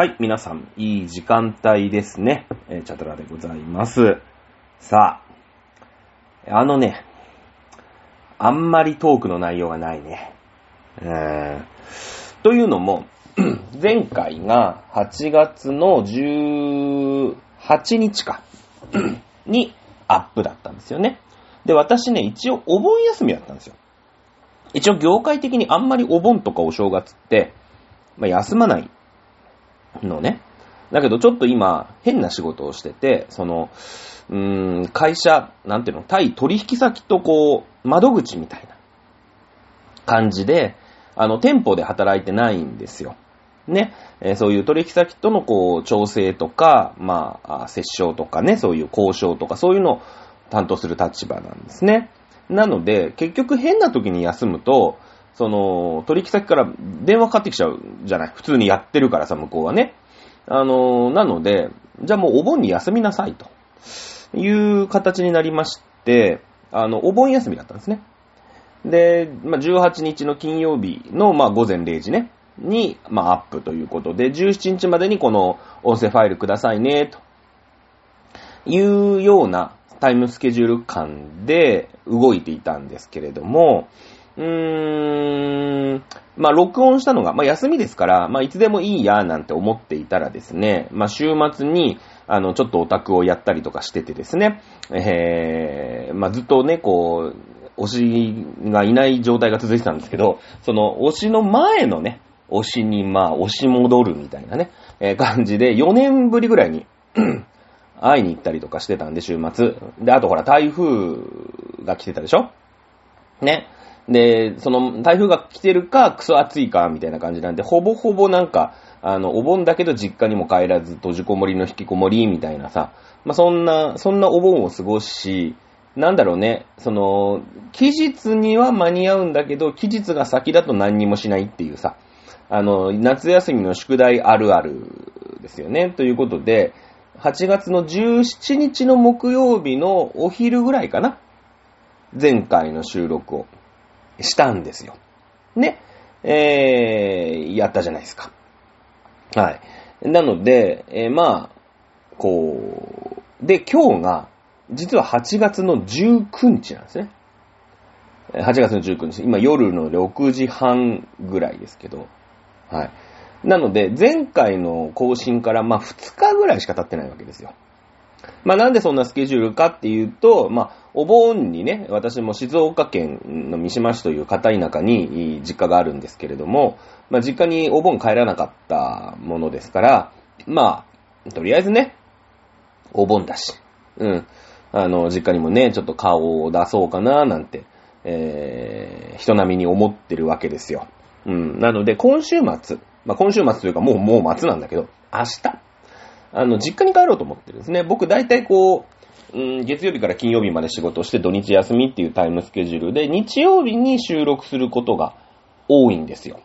はい、皆さん、いい時間帯ですね。えーチャトラでございます。さあ、あのね、あんまりトークの内容がないね。うーんというのも、前回が8月の18日か、にアップだったんですよね。で、私ね、一応お盆休みだったんですよ。一応業界的にあんまりお盆とかお正月って、まあ、休まないのね。だけどちょっと今、変な仕事をしてて、その、うーん、会社、なんていうの、対取引先とこう、窓口みたいな感じで、あの、店舗で働いてないんですよ。ね。えーそういう取引先とのこう、調整とか、まあ、あ折衝とかね、そういう交渉とか、そういうのを担当する立場なんですね。なので、結局変な時に休むと、その、取引先から電話かかってきちゃうじゃない。普通にやってるからさ、向こうはね。あの、なので、じゃあもうお盆に休みなさいという形になりまして、あの、お盆休みだったんですね。で、まあ、18日の金曜日の、まあ、午前0時ね、に、まあ、アップということで、17日までにこの音声ファイルくださいね、というようなタイムスケジュール感で動いていたんですけれども、うーん、まあ、録音したのが、まあ、休みですから、まあ、いつでもいいや、なんて思っていたらですね、まあ、週末に、あの、ちょっとオタクをやったりとかしててですね、えー、まあ、ずっとね、こう、推しがいない状態が続いてたんですけど、その推しの前のね、推しにまあ押し戻るみたいなね、えー感じで4年ぶりぐらいに 会いに行ったりとかしてたんで、週末。で、あとほら、台風が来てたでしょ？ね。で、その台風が来てるか、クソ暑いか、みたいな感じなんで、ほぼほぼなんか、あの、お盆だけど実家にも帰らず、閉じこもりの引きこもり、みたいなさ、まあ、そんな、そんなお盆を過ごし、なんだろうね、その、期日には間に合うんだけど、期日が先だと何にもしないっていうさ、あの、夏休みの宿題あるあるですよね。ということで、8月の17日の木曜日のお昼ぐらいかな。前回の収録をしたんですよ。ね。えー、やったじゃないですか。はい。なので、えーまあ、こう、で、今日が、実は8月の19日なんですね。8月の19日。今夜の6時半ぐらいですけど。はい。なので、前回の更新から、まあ、2日ぐらいしか経ってないわけですよ。まあ、なんでそんなスケジュールかっていうと、まあ、お盆にね、私も静岡県の三島市という片田舎に実家があるんですけれども、まあ、実家にお盆帰らなかったものですから、まあ、とりあえずね、お盆だし、うん、あの、実家にもね、ちょっと顔を出そうかな、なんて、えー、人並みに思ってるわけですよ。うん、なので、今週末、まあ、今週末というかもう、もう末なんだけど、明日、あの、実家に帰ろうと思ってるんですね。僕大体こう、うん、月曜日から金曜日まで仕事をして土日休みっていうタイムスケジュールで、日曜日に収録することが多いんですよ。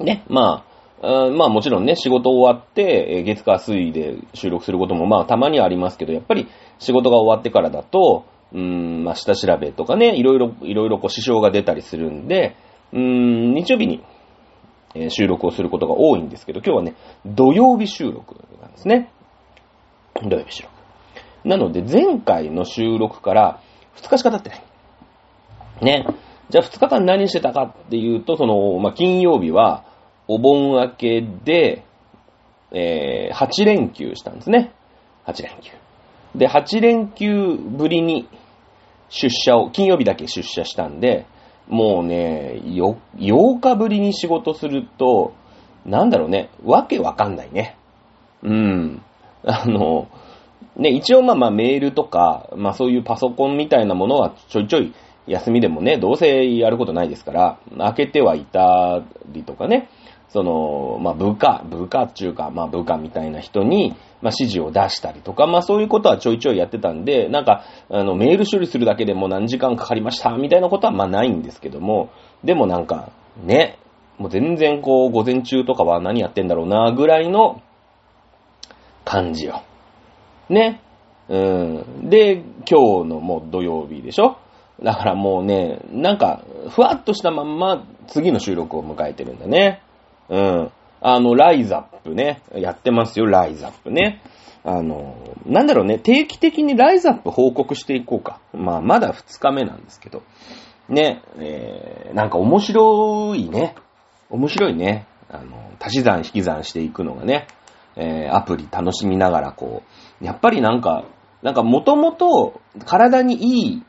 ね、まあ、まあもちろんね、仕事終わって、月火水で収録することもまあたまにはありますけど、やっぱり仕事が終わってからだと、うん、まあ下調べとかね、いろいろ、いろいろこう支障が出たりするんで、うん、日曜日に、収録をすることが多いんですけど、今日はね、土曜日収録なんですね。土曜日収録。なので、前回の収録から2日しか経ってない。ね。じゃあ2日間何してたかっていうと、その、まあ、金曜日は、お盆明けで、えー、8連休したんですね。8連休。で、8連休ぶりに出社を、金曜日だけ出社したんで、もうね、よ、8日ぶりに仕事すると、なんだろうね、わけわかんないね。うん。あの、ね、一応まあまあメールとか、まあそういうパソコンみたいなものはちょいちょい休みでもね、どうせやることないですから、開けてはいたりとかね、その、まあ部下、部下っていうか、まあ部下みたいな人に、まあ指示を出したりとか、まあそういうことはちょいちょいやってたんで、なんか、あの、メール処理するだけでも何時間かかりました、みたいなことはまあないんですけども、でもなんか、ね、もう全然こう、午前中とかは何やってんだろうな、ぐらいの感じよ。ね。うん。で、今日のもう土曜日でしょ？だからもうね、なんか、ふわっとしたまんま次の収録を迎えてるんだね。うん。あの、ライザップね。やってますよ、ライザップね。あの、なんだろうね、定期的にライザップ報告していこうか。まあ、まだ2日目なんですけど。ね、えー、なんか面白いね。面白いね。あの、足し算引き算していくのがね、えー、アプリ楽しみながらこう、やっぱりなんか、なんかもともと体にいい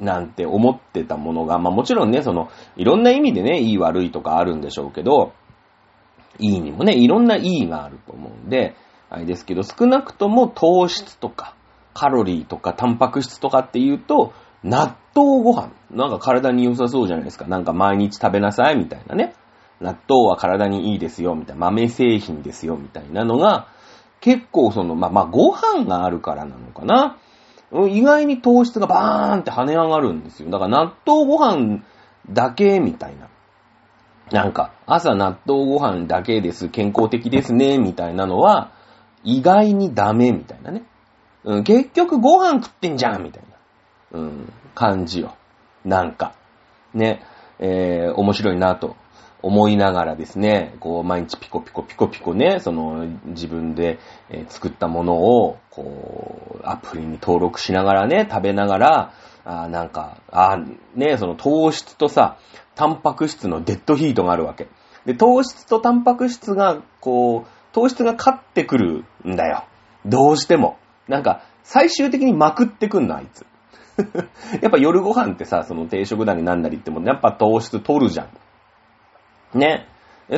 なんて思ってたものが、まあもちろんね、その、いろんな意味でね、いい悪いとかあるんでしょうけど、いいにもね、いろんないいがあると思うんで、あれですけど、少なくとも糖質とか、カロリーとか、タンパク質とかっていうと、納豆ご飯。なんか体に良さそうじゃないですか。なんか毎日食べなさい、みたいなね。納豆は体にいいですよ、みたいな。豆製品ですよ、みたいなのが、結構その、まあ、まあ、ご飯があるからなのかな。意外に糖質がバーンって跳ね上がるんですよ。だから納豆ご飯だけみたいな。なんか、朝納豆ご飯だけです、健康的ですね、みたいなのは、意外にダメみたいなね。うん、結局ご飯食ってんじゃんみたいな、うん、感じよ。なんか。ね、えー、面白いなと思いながらですね、こう、毎日ピコピコピコピコね、その、自分で、作ったものを、こう、アプリに登録しながらね、食べながら、あなんか、あね、その糖質とさ、タンパク質のデッドヒートがあるわけ。で、糖質とタンパク質が、こう、糖質が勝ってくるんだよ。どうしても。なんか、最終的にまくってくんの、あいつ。やっぱ夜ご飯ってさ、その定食だになんなりっても、やっぱ糖質取るじゃん。ね。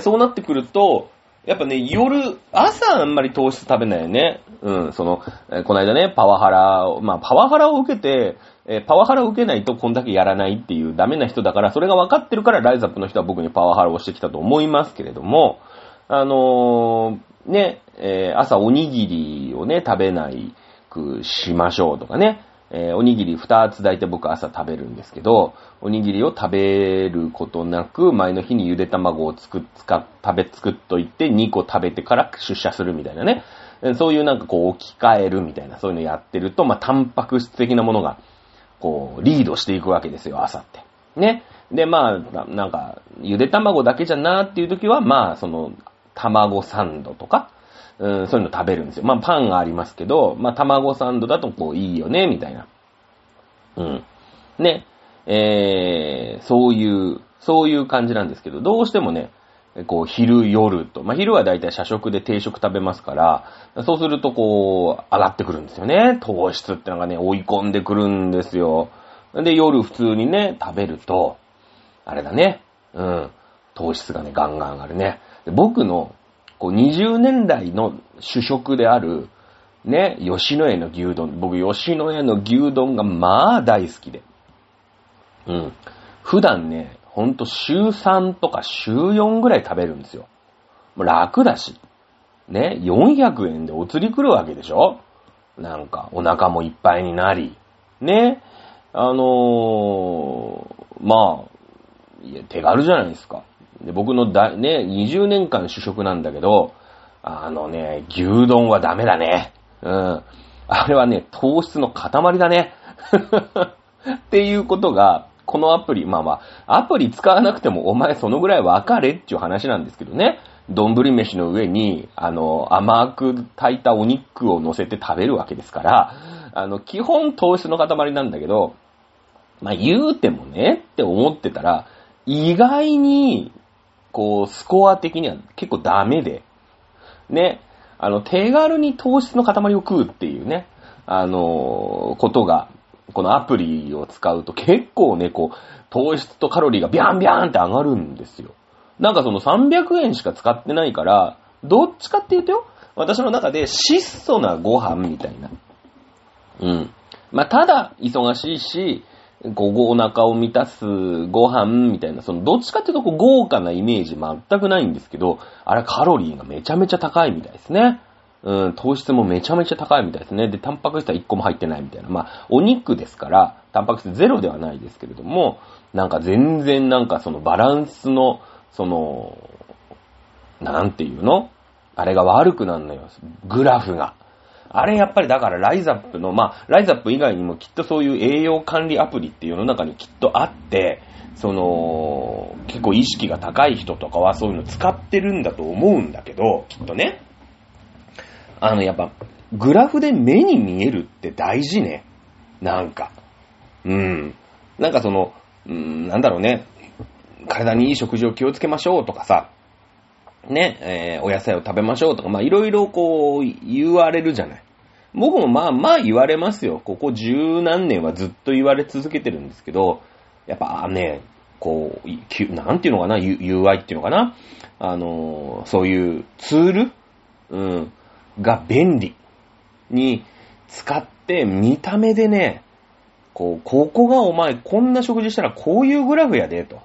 そうなってくると、やっぱね、夜、朝あんまり糖質食べないよね。うん、その、えこの間ね、パワハラを、まあ、パワハラを受けて、えパワハラを受けないとこんだけやらないっていうダメな人だから、それが分かってるからライザップの人は僕にパワハラをしてきたと思いますけれども、あのー、ね、え、朝おにぎりをね、食べないくしましょうとかね、えー、おにぎり2つ大体僕朝食べるんですけど、おにぎりを食べることなく、前の日にゆで卵をつく、使っ、食べ作っといて、2個食べてから出社するみたいなね。そういうなんかこう置き換えるみたいな、そういうのやってると、まあ、タンパク質的なものが、こう、リードしていくわけですよ、朝って。ね。で、まあ、なんか、ゆで卵だけじゃなーっていう時は、まあ、その、卵サンドとか、ん、そういうの食べるんですよ。まあ、パンがありますけど、まあ、卵サンドだとこういいよね、みたいな。うん。ね。えー、そういう、そういう感じなんですけど、どうしてもね、こう、昼、夜と、まあ、昼はだいたい社食で定食食べますから、そうするとこう、上がってくるんですよね。糖質ってのがね、追い込んでくるんですよ。で、夜普通にね、食べると、あれだね、うん、糖質がね、ガンガン上がるね。僕のこう20年代の主食である、ね、吉野家の牛丼。僕、吉野家の牛丼がまあ大好きで。うん。普段ね、ほんと週3とか週4ぐらい食べるんですよ。楽だし。ね、400円でお釣り来るわけでしょ？なんか、お腹もいっぱいになり。ね、あのー、まあ、いや、手軽じゃないですか。で、僕のだ、ね、20年間主食なんだけど、あのね、牛丼はダメだね。うん。あれはね、糖質の塊だね。っていうことが、このアプリ、まあまあ、アプリ使わなくてもお前そのぐらい分かれっていう話なんですけどね。丼飯の上に、あの、甘く炊いたお肉を乗せて食べるわけですから、あの、基本糖質の塊なんだけど、まあ言うてもねって思ってたら、意外にこう、スコア的には結構ダメで、ね、あの、手軽に糖質の塊を食うっていうね、あのことが、このアプリを使うと結構ね、こう、糖質とカロリーがビャンビャンって上がるんですよ。なんかその300円しか使ってないから、どっちかって言うとよ、私の中で質素なご飯みたいな。うん。まあ、ただ忙しいし、こう、お腹を満たすご飯みたいな、その、どっちかっていうとこう豪華なイメージ全くないんですけど、あれカロリーがめちゃめちゃ高いみたいですね。うん、糖質もめちゃめちゃ高いみたいですね。で、タンパク質は1個も入ってないみたいな。まあ、お肉ですから、タンパク質ゼロではないですけれども、なんか全然なんかそのバランスの、その、なんていうの？あれが悪くなるのよ。グラフが。あれやっぱりだからライザップの、まあ、ライザップ以外にもきっとそういう栄養管理アプリって世の中にきっとあって、その、結構意識が高い人とかはそういうの使ってるんだと思うんだけど、きっとね。あの、やっぱ、グラフで目に見えるって大事ね。なんか。うん。なんかその、うん、なんだろうね。体にいい食事を気をつけましょうとかさ、ね、えー、お野菜を食べましょうとか、まあいろいろこう言われるじゃない。僕もまあまあ言われますよ。ここ十何年はずっと言われ続けてるんですけど、やっぱね、こう、なんていうのかな、UI っていうのかな。あの、そういうツール、うん、が便利に使って見た目でね、こう、ここがお前こんな食事したらこういうグラフやで、と。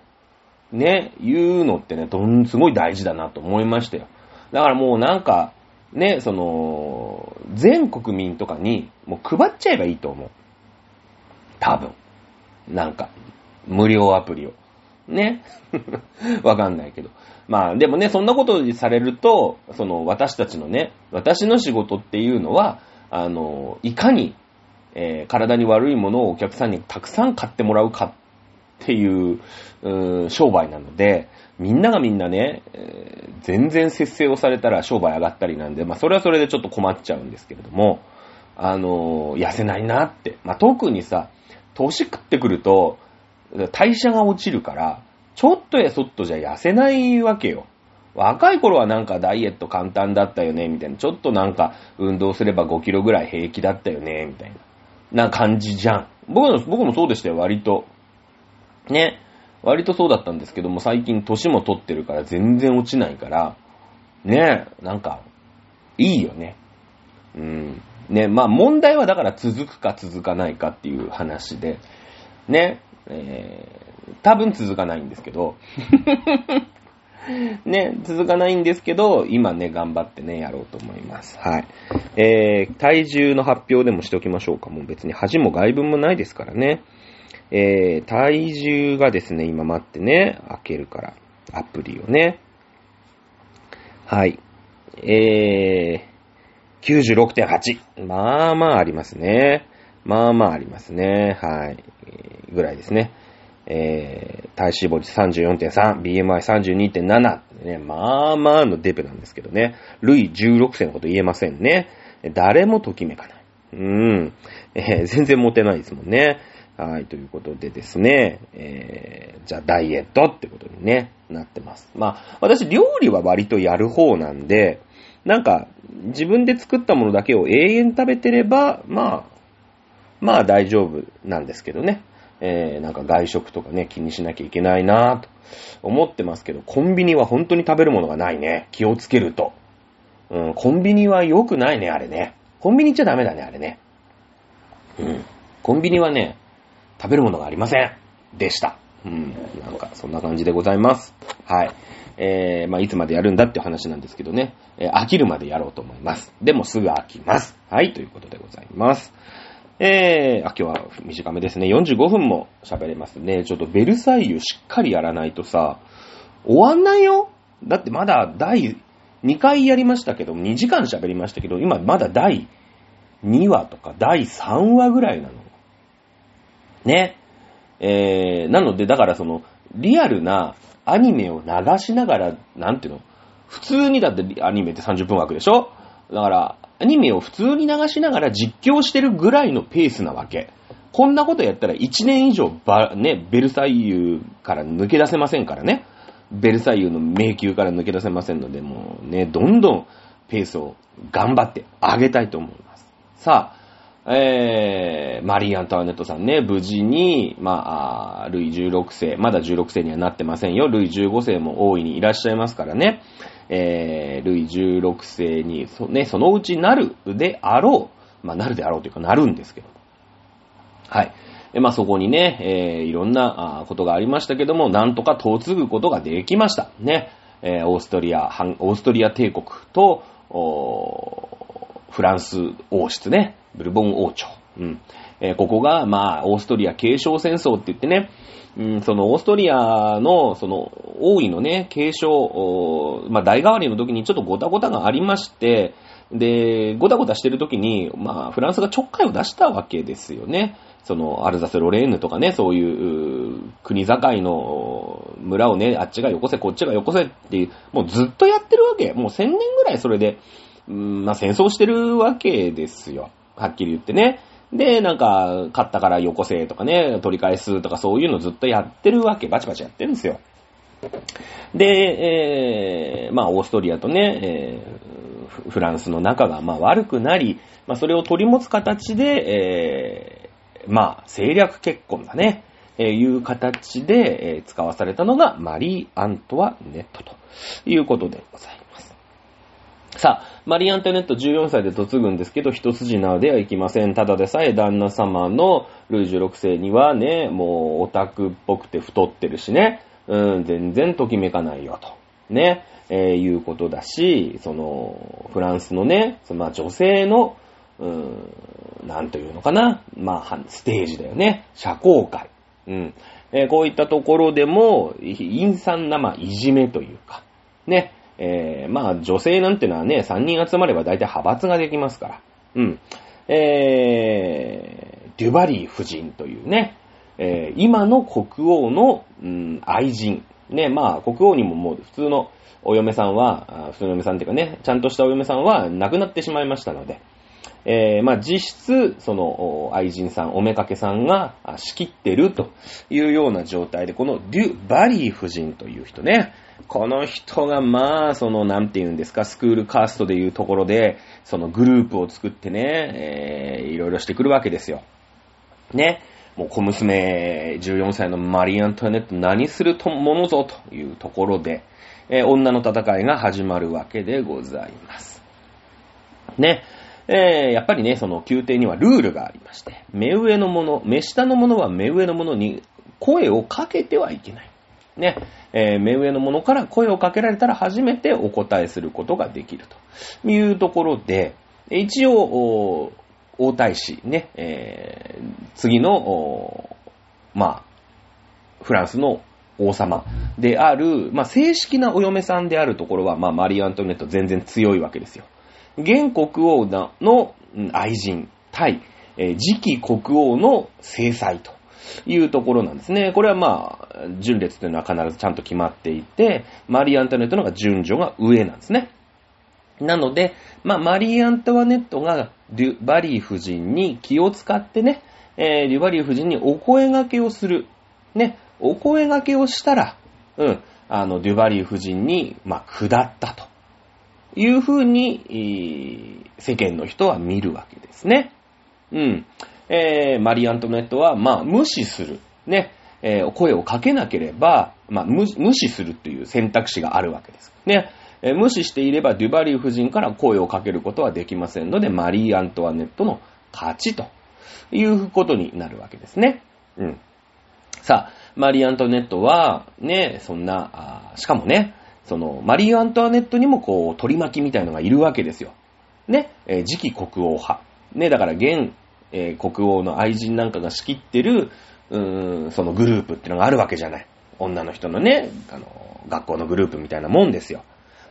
ね、言うのってね、どん、すごい大事だなと思いましたよ。だからもうなんか、ね、その、全国民とかにもう配っちゃえばいいと思う。多分。なんか、無料アプリを。ね。わかんないけど。まあ、でもね、そんなことにされると、その、私たちのね、私の仕事っていうのは、あの、いかに、えー、体に悪いものをお客さんにたくさん買ってもらうかっていう、う商売なので、みんながみんなね、えー、全然節制をされたら商売上がったりなんで、まあそれはそれでちょっと困っちゃうんですけれども、あのー、痩せないなって。まあ特にさ、年食ってくると、代謝が落ちるから、ちょっとやそっとじゃ痩せないわけよ。若い頃はなんかダイエット簡単だったよね、みたいな。ちょっとなんか運動すれば5キロぐらい平気だったよね、みたいな。な感じじゃん。僕の、僕もそうでしたよ、割と。ね。割とそうだったんですけども、最近年も取ってるから全然落ちないから、ね、なんか、いいよね。うん。ね、まあ問題はだから続くか続かないかっていう話で、ね、えー、多分続かないんですけど、ね、続かないんですけど、今ね、頑張ってね、やろうと思います。はい。えー、体重の発表でもしておきましょうか。もう別に恥も外分もないですからね。えー、体重がですね、今待ってね、開けるから、アプリをね。はい。えー、96.8。まあまあありますね。まあまあありますね。はい。ぐらいですね。えー、体脂肪率34.3、BMI32.7、ね、まあまあのデブなんですけどね。ルイ16世のこと言えませんね。誰もときめかない。うん。えー、全然モテないですもんね。はい、ということでですね、えー、じゃあダイエットってことにね、なってます。まあ、私料理は割とやる方なんで、なんか、自分で作ったものだけを永遠食べてれば、まあ、まあ大丈夫なんですけどね。えー、なんか外食とかね、気にしなきゃいけないなぁと思ってますけど、コンビニは本当に食べるものがないね。気をつけると。うん、コンビニは良くないね、あれね。コンビニ行っちゃダメだね、あれね。うん。コンビニはね、食べるものがありません。でした。うん。なんか、そんな感じでございます。はい。えー、まあ、いつまでやるんだって話なんですけどね。えー、飽きるまでやろうと思います。でもすぐ飽きます。はい、ということでございます。えー、あ、今日は短めですね。45分も喋れますね。ちょっとベルサイユしっかりやらないとさ、終わんないよだってまだ第2回やりましたけど、2時間喋りましたけど、今まだ第2話とか第3話ぐらいなの。ね。えー、なので、だからその、リアルなアニメを流しながら、なんていうの？普通にだってアニメって30分枠でしょ？だから、アニメを普通に流しながら実況してるぐらいのペースなわけ。こんなことやったら1年以上ば、ね、ベルサイユから抜け出せませんからね。ベルサイユの迷宮から抜け出せませんので、もうね、どんどんペースを頑張って上げたいと思います。さあ、えー、マリー・アントワネットさんね、無事に、まあ、ルイ16世、まだ16世にはなってませんよ。ルイ15世も大いにいらっしゃいますからね。えー、ルイ16世に、そ,、ね、そのうちなるであろう。まあ、なるであろうというか、なるんですけど。はい。まあ、そこにね、えー、いろんなことがありましたけども、なんとか嫁ぐことができました。ね。えー、オーストリア、オーストリア帝国と、フランス王室ね。ブルボン王朝。うん。えー、ここが、まあ、オーストリア継承戦争って言ってね、うん、そのオーストリアの、その、王位のね、継承、まあ、代替わりの時にちょっとゴタゴタがありまして、で、ゴタゴタしてる時に、まあ、フランスがちょっかいを出したわけですよね。その、アルザス・ロレーヌとかね、そういう国境の村をね、あっちがよこせ、こっちがよこせっていう、もうずっとやってるわけ。もう千年ぐらいそれで、うん、まあ戦争してるわけですよ。はっきり言ってね。で、なんか、勝ったからよこせとかね、取り返すとかそういうのずっとやってるわけ。バチバチやってるんですよ。で、えー、まあ、オーストリアとね、えー、フランスの仲が、まあ、悪くなり、まあ、それを取り持つ形で、えー、まあ、政略結婚だね、えー、いう形で、えー、使わされたのが、マリー・アントワネットということでございます。さあ、マリ・アントネット14歳で嫁ぐんですけど、一筋縄ではいきません。ただでさえ旦那様のルイ16世にはね、もうオタクっぽくて太ってるしね、うん、全然ときめかないよと。ね、えー、いうことだし、その、フランスのね、そのまあ女性の、うん、なんというのかな、まあ、ステージだよね。社交界。うん。えー、こういったところでも、陰惨な、まあ、いじめというか、ね、えー、まあ、女性なんてのはね、3人集まれば大体派閥ができますから。うん。えー、デュバリー夫人というね、えー、今の国王の、うん、愛人。ね、まあ、国王にももう普通のお嫁さんは、普通の嫁さんっていうかね、ちゃんとしたお嫁さんは亡くなってしまいましたので、えー、まあ、実質、その、愛人さん、おめかけさんが仕切ってるというような状態で、このデュ・バリー夫人という人ね、この人が、まあ、その、なんて言うんですか、スクールカーストでいうところで、そのグループを作ってね、えー、いろいろしてくるわけですよ。ね。もう小娘14歳のマリー・アントワネット何するとものぞというところで、えー、女の戦いが始まるわけでございます。ね。えー、やっぱりね、その宮廷にはルールがありまして、目上の者、目下の者は目上の者に声をかけてはいけない。ね、えー、目上の者から声をかけられたら初めてお答えすることができるというところで、一応、王太子ね、えー、次の、まあ、フランスの王様である、まあ、正式なお嫁さんであるところは、まあ、マリー・アントネット全然強いわけですよ。現国王の愛人対、えー、次期国王の制裁というところなんですね。これはまあ、順列というのは必ずちゃんと決まっていて、マリー・アントネットの方が順序が上なんですね。なので、まあ、マリー・アントワネットがデュバリー夫人に気を使ってね、えー、デュバリー夫人にお声掛けをする。ね、お声掛けをしたら、うん、あの、デュバリー夫人に、まあ、下ったというふうに、世間の人は見るわけですね。うん。えー、マリー・アントネットは、まあ、無視する。ね。えー、声をかけなければ、まあ、無視するという選択肢があるわけです。ね。え無視していればデュバリー夫人から声をかけることはできませんので、マリー・アントワネットの勝ちということになるわけですね。うん。さあ、マリー・アントネットは、ね、そんな、しかもね、その、マリー・アントワネットにもこう、取り巻きみたいのがいるわけですよ。ね、えー、次期国王派。ね、だから現、えー、国王の愛人なんかが仕切ってる、うーん、そのグループってのがあるわけじゃない。女の人のね、あの、学校のグループみたいなもんですよ。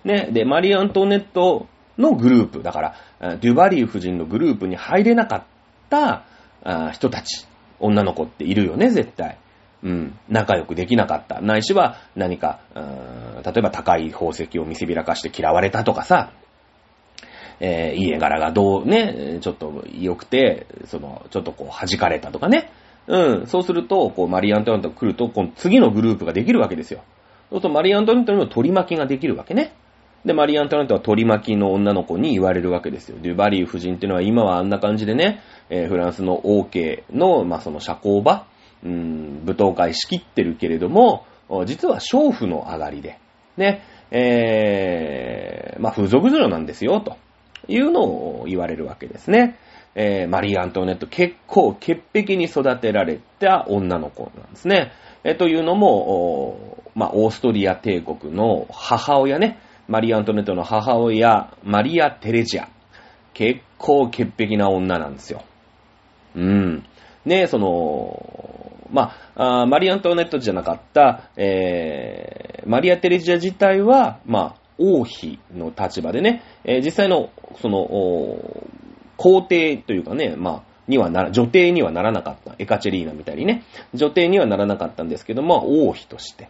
ね、で、マリー・アントネットのグループ、だから、デュバリー夫人のグループに入れなかったあ人たち、女の子っているよね、絶対。うん、仲良くできなかった。ないしは何か、例えば高い宝石を見せびらかして嫌われたとかさ、えー、家柄がどうね、ちょっと良くて、その、ちょっとこう弾かれたとかね。うん、そうすると、こう、マリー・アントネットが来ると、この次のグループができるわけですよ。そうすると、マリー・アントネットにも取り巻きができるわけね。で、マリー・アントワネットは取り巻きの女の子に言われるわけですよ。デュバリー夫人っていうのは今はあんな感じでね、えー、フランスの王家の、まあ、その社交場、うん、舞踏会仕切ってるけれども、実は娼婦の上がりで、ね、えー、まあ、風俗嬢なんですよ、というのを言われるわけですね。えー、マリー・アントネット結構潔癖に育てられた女の子なんですね。えー、というのも、まあ、オーストリア帝国の母親ね、マリー・アントネットの母親、マリア・テレジア。結構潔癖な女なんですよ。うん。ね、その、まあ、マリー・アントネットじゃなかった、えー、マリア・テレジア自体は、まあ、王妃の立場でね、えー実際の、その、皇帝というかね、まあ、にはなら、女帝にはならなかった。エカチェリーナみたいにね、女帝にはならなかったんですけども、王妃として。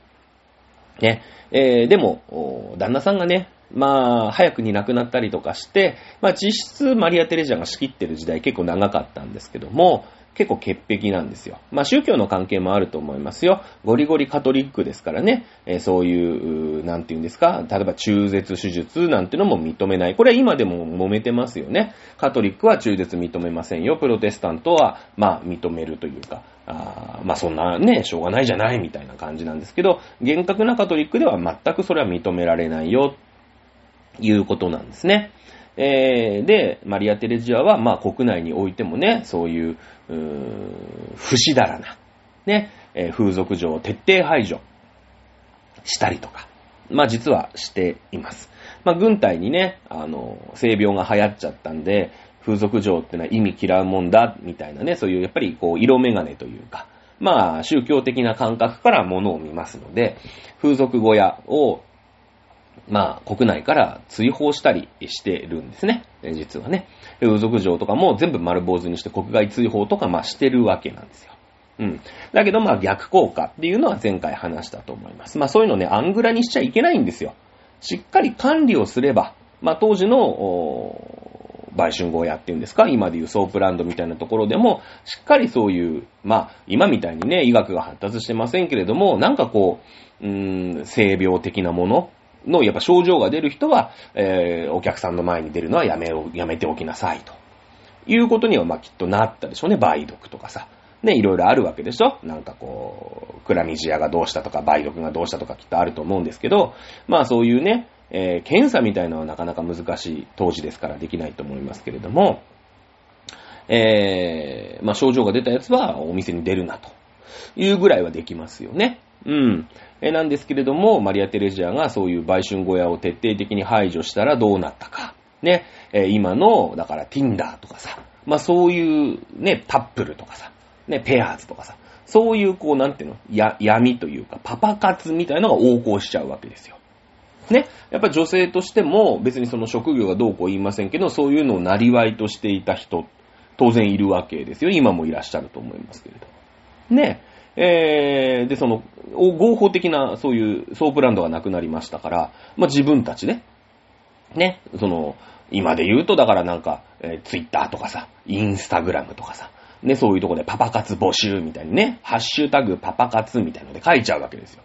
ね。えーでも、旦那さんがね、まあ、早くに亡くなったりとかして、まあ、実質マリア・テレジャが仕切ってる時代結構長かったんですけども、結構潔癖なんですよ。まあ、宗教の関係もあると思いますよ。ゴリゴリカトリックですからね、えーそういう、なんていうんですか、例えば中絶手術なんてのも認めない。これは今でも揉めてますよね。カトリックは中絶認めませんよ。プロテスタントは、まあ、認めるというか、あまあそんなね、しょうがないじゃないみたいな感じなんですけど、厳格なカトリックでは全くそれは認められないよ、いうことなんですね。えーで、マリア・テレジアは、まあ国内においてもね、そういう、う不死だらな、ね、えー風俗嬢を徹底排除したりとか、まあ実はしています。まあ軍隊にね、あの、性病が流行っちゃったんで、風俗嬢ってのは意味嫌うもんだ、みたいなね、そういうやっぱりこう色眼鏡というか、まあ宗教的な感覚から物を見ますので、風俗小屋をまあ、国内から追放したりしてるんですね。実はね。風俗嬢とかも全部丸坊主にして国外追放とか、まあしてるわけなんですよ。うん。だけど、まあ逆効果っていうのは前回話したと思います。まあそういうのね、アングラにしちゃいけないんですよ。しっかり管理をすれば、まあ当時の、売春小屋っていうんですか今でいうソープランドみたいなところでも、しっかりそういう、まあ、今みたいにね、医学が発達してませんけれども、なんかこう、うーん、性病的なものの、やっぱ症状が出る人は、えーお客さんの前に出るのはやめ、やめておきなさいと。いうことには、まあ、きっとなったでしょうね。梅毒とかさ。ね、いろいろあるわけでしょなんかこう、クラミジアがどうしたとか、梅毒がどうしたとかきっとあると思うんですけど、まあそういうね、えー検査みたいなのはなかなか難しい当時ですからできないと思いますけれども、えーまあ症状が出たやつはお店に出るなというぐらいはできますよね。うん。えなんですけれども、マリア・テレジアがそういう売春小屋を徹底的に排除したらどうなったか。ね。え今の、だから Tinder とかさ、まあそういうね、タップルとかさ、ね、ペアーズとかさ、そういうこう、なんていうの、や、闇というか、パパ活みたいなのが横行しちゃうわけですよ。ね。やっぱ女性としても、別にその職業がどうこう言いませんけど、そういうのをなりわいとしていた人、当然いるわけですよ。今もいらっしゃると思いますけれど。ね。えー、で、その、合法的な、そういうソープランドがなくなりましたから、まあ自分たちで、ね、その、今で言うと、だからなんか、えー、ツイッターとかさ、インスタグラムとかさ、ね、そういうとこでパパ活募集みたいにね、ハッシュタグパパ活みたいので書いちゃうわけですよ。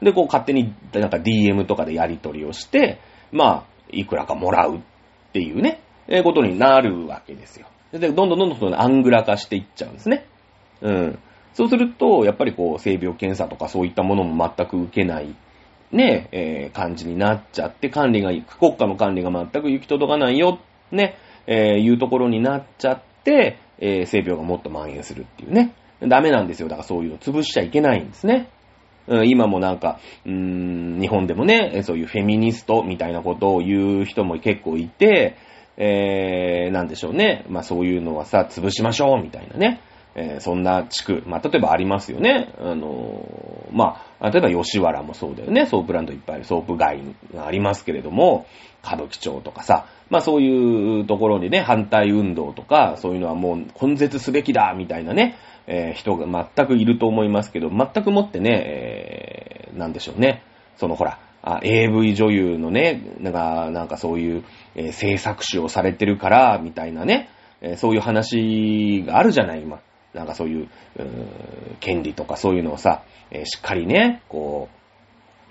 で、こう勝手になんか DM とかでやり取りをして、まあ、いくらかもらうっていうね、えーことになるわけですよ。で、どんどんどんどんアングラ化していっちゃうんですね。うん。そうすると、やっぱりこう、性病検査とかそういったものも全く受けない、ね、えー感じになっちゃって、管理が、国家の管理が全く行き届かないよ、ね、えーいうところになっちゃって、えー性病がもっと蔓延するっていうね。ダメなんですよ。だからそういうの潰しちゃいけないんですね。うん今もなんか、うーん、日本でもね、そういうフェミニストみたいなことを言う人も結構いて、えー、なんでしょうね。まあそういうのはさ、潰しましょうみたいなね。えーそんな地区、まあ例えばありますよね。あのーまあ、例えば吉原もそうだよね。ソープランドいっぱいあるソープ街がありますけれども、歌舞伎町とかさ、まあそういうところにね、反対運動とか、そういうのはもう根絶すべきだみたいなね、えー人が全くいると思いますけど、全くもってね、えーなんでしょうね。そのほら、あ AV 女優のね、なんか、なんかそういう、えー制作種をされてるから、みたいなね、えーそういう話があるじゃない、今。なんかそういう、う権利とかそういうのをさ、えーしっかりね、こ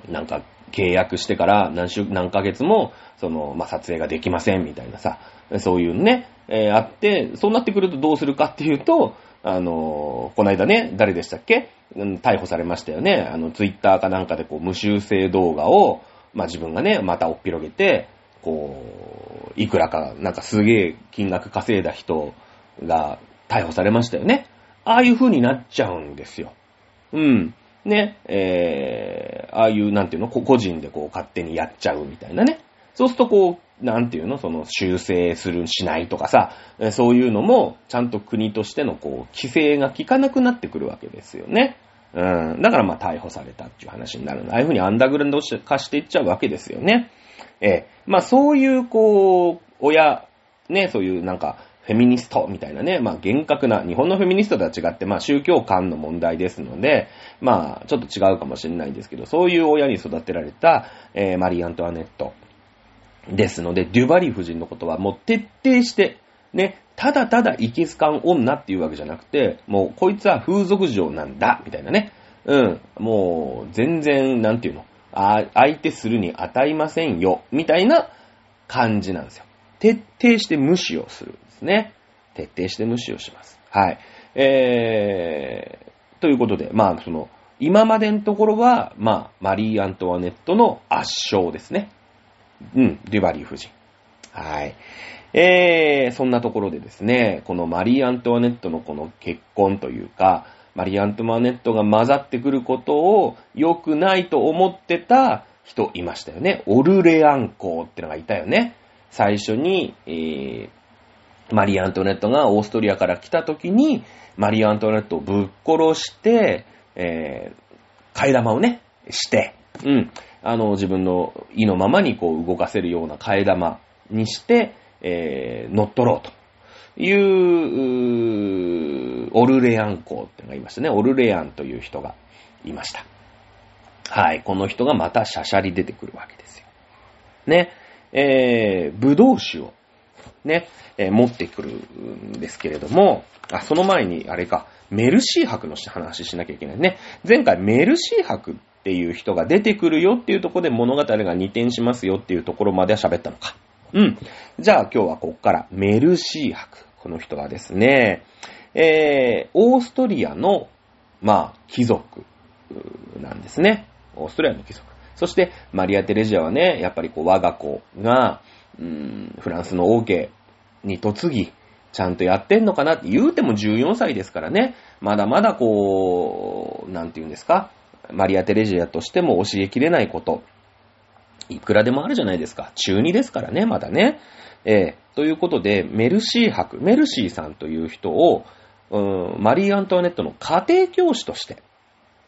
う、なんか契約してから何週、何ヶ月も、その、まあ、撮影ができませんみたいなさ、そういうね、えーあって、そうなってくるとどうするかっていうと、あのーこの間ね、誰でしたっけ？逮捕されましたよね。あの、ツイッターかなんかでこう、無修正動画を、まあ、自分がね、またおっぴろげて、こう、いくらか、なんかすげえ金額稼いだ人が逮捕されましたよね。ああいう風になっちゃうんですよ。うん。ね、えー、ああいう、なんていうの、個人でこう勝手にやっちゃうみたいなね。そうするとこう、なんていうの？その修正する、しないとかさ、そういうのも、ちゃんと国としてのこう、規制が効かなくなってくるわけですよね。うん。だからまあ逮捕されたっていう話になるああいうふうにアンダーグラウンド化していっちゃうわけですよね。ええ。まあそういうこう、親、ね、そういうなんか、フェミニストみたいなね、まあ厳格な、日本のフェミニストとは違って、まあ宗教観の問題ですので、まあちょっと違うかもしれないんですけど、そういう親に育てられた、えー、マリー・アントワネットですので、デュバリー夫人のことはもう徹底して、ね、ただただイキスカン女っていうわけじゃなくて、もうこいつは風俗嬢なんだ、みたいなね。うん。もう、全然、なんていうの。あ、相手するに値ませんよ、みたいな感じなんですよ。徹底して無視をするんですね。徹底して無視をします。はい。えー、ということで、まあ、その、今までのところは、まあ、マリー・アントワネットの圧勝ですね。うん、デュバリー夫人。はい。えー、そんなところでですね、このマリー・アントワネットのこの結婚というか、マリー・アントワネットが混ざってくることを良くないと思ってた人いましたよね。オルレアン公ってのがいたよね。最初に、えー、マリー・アントネットがオーストリアから来た時に、マリー・アントネットをぶっ殺して、えー、替え玉をね、して、うん、あの、自分の意のままにこう動かせるような替え玉にして、えー、乗っ取ろうという、オルレアン公ってのがいましたね。オルレアンという人がいました。はい。この人がまたシャシャリ出てくるわけですよ。ね。えー、ブドウ酒をね、えー、持ってくるんですけれども、あ、その前に、あれか、メルシー博の話しなきゃいけないね。前回メルシー博っていう人が出てくるよっていうところで物語が二転しますよっていうところまでは喋ったのか。うん。じゃあ今日はここからメルシー博。この人はですね、えー、オーストリアの、まあ、貴族なんですね。オーストリアの貴族。そして、マリア・テレジアはね、やっぱりこう、我が子が、うん、フランスの王家に嫁ぎ、ちゃんとやってんのかなって言うても14歳ですからね、まだまだこう、なんて言うんですか、マリア・テレジアとしても教えきれないこと、いくらでもあるじゃないですか。中2ですからね、まだね。えー、ということで、メルシー博、メルシーさんという人を、うん、マリー・アントワネットの家庭教師として、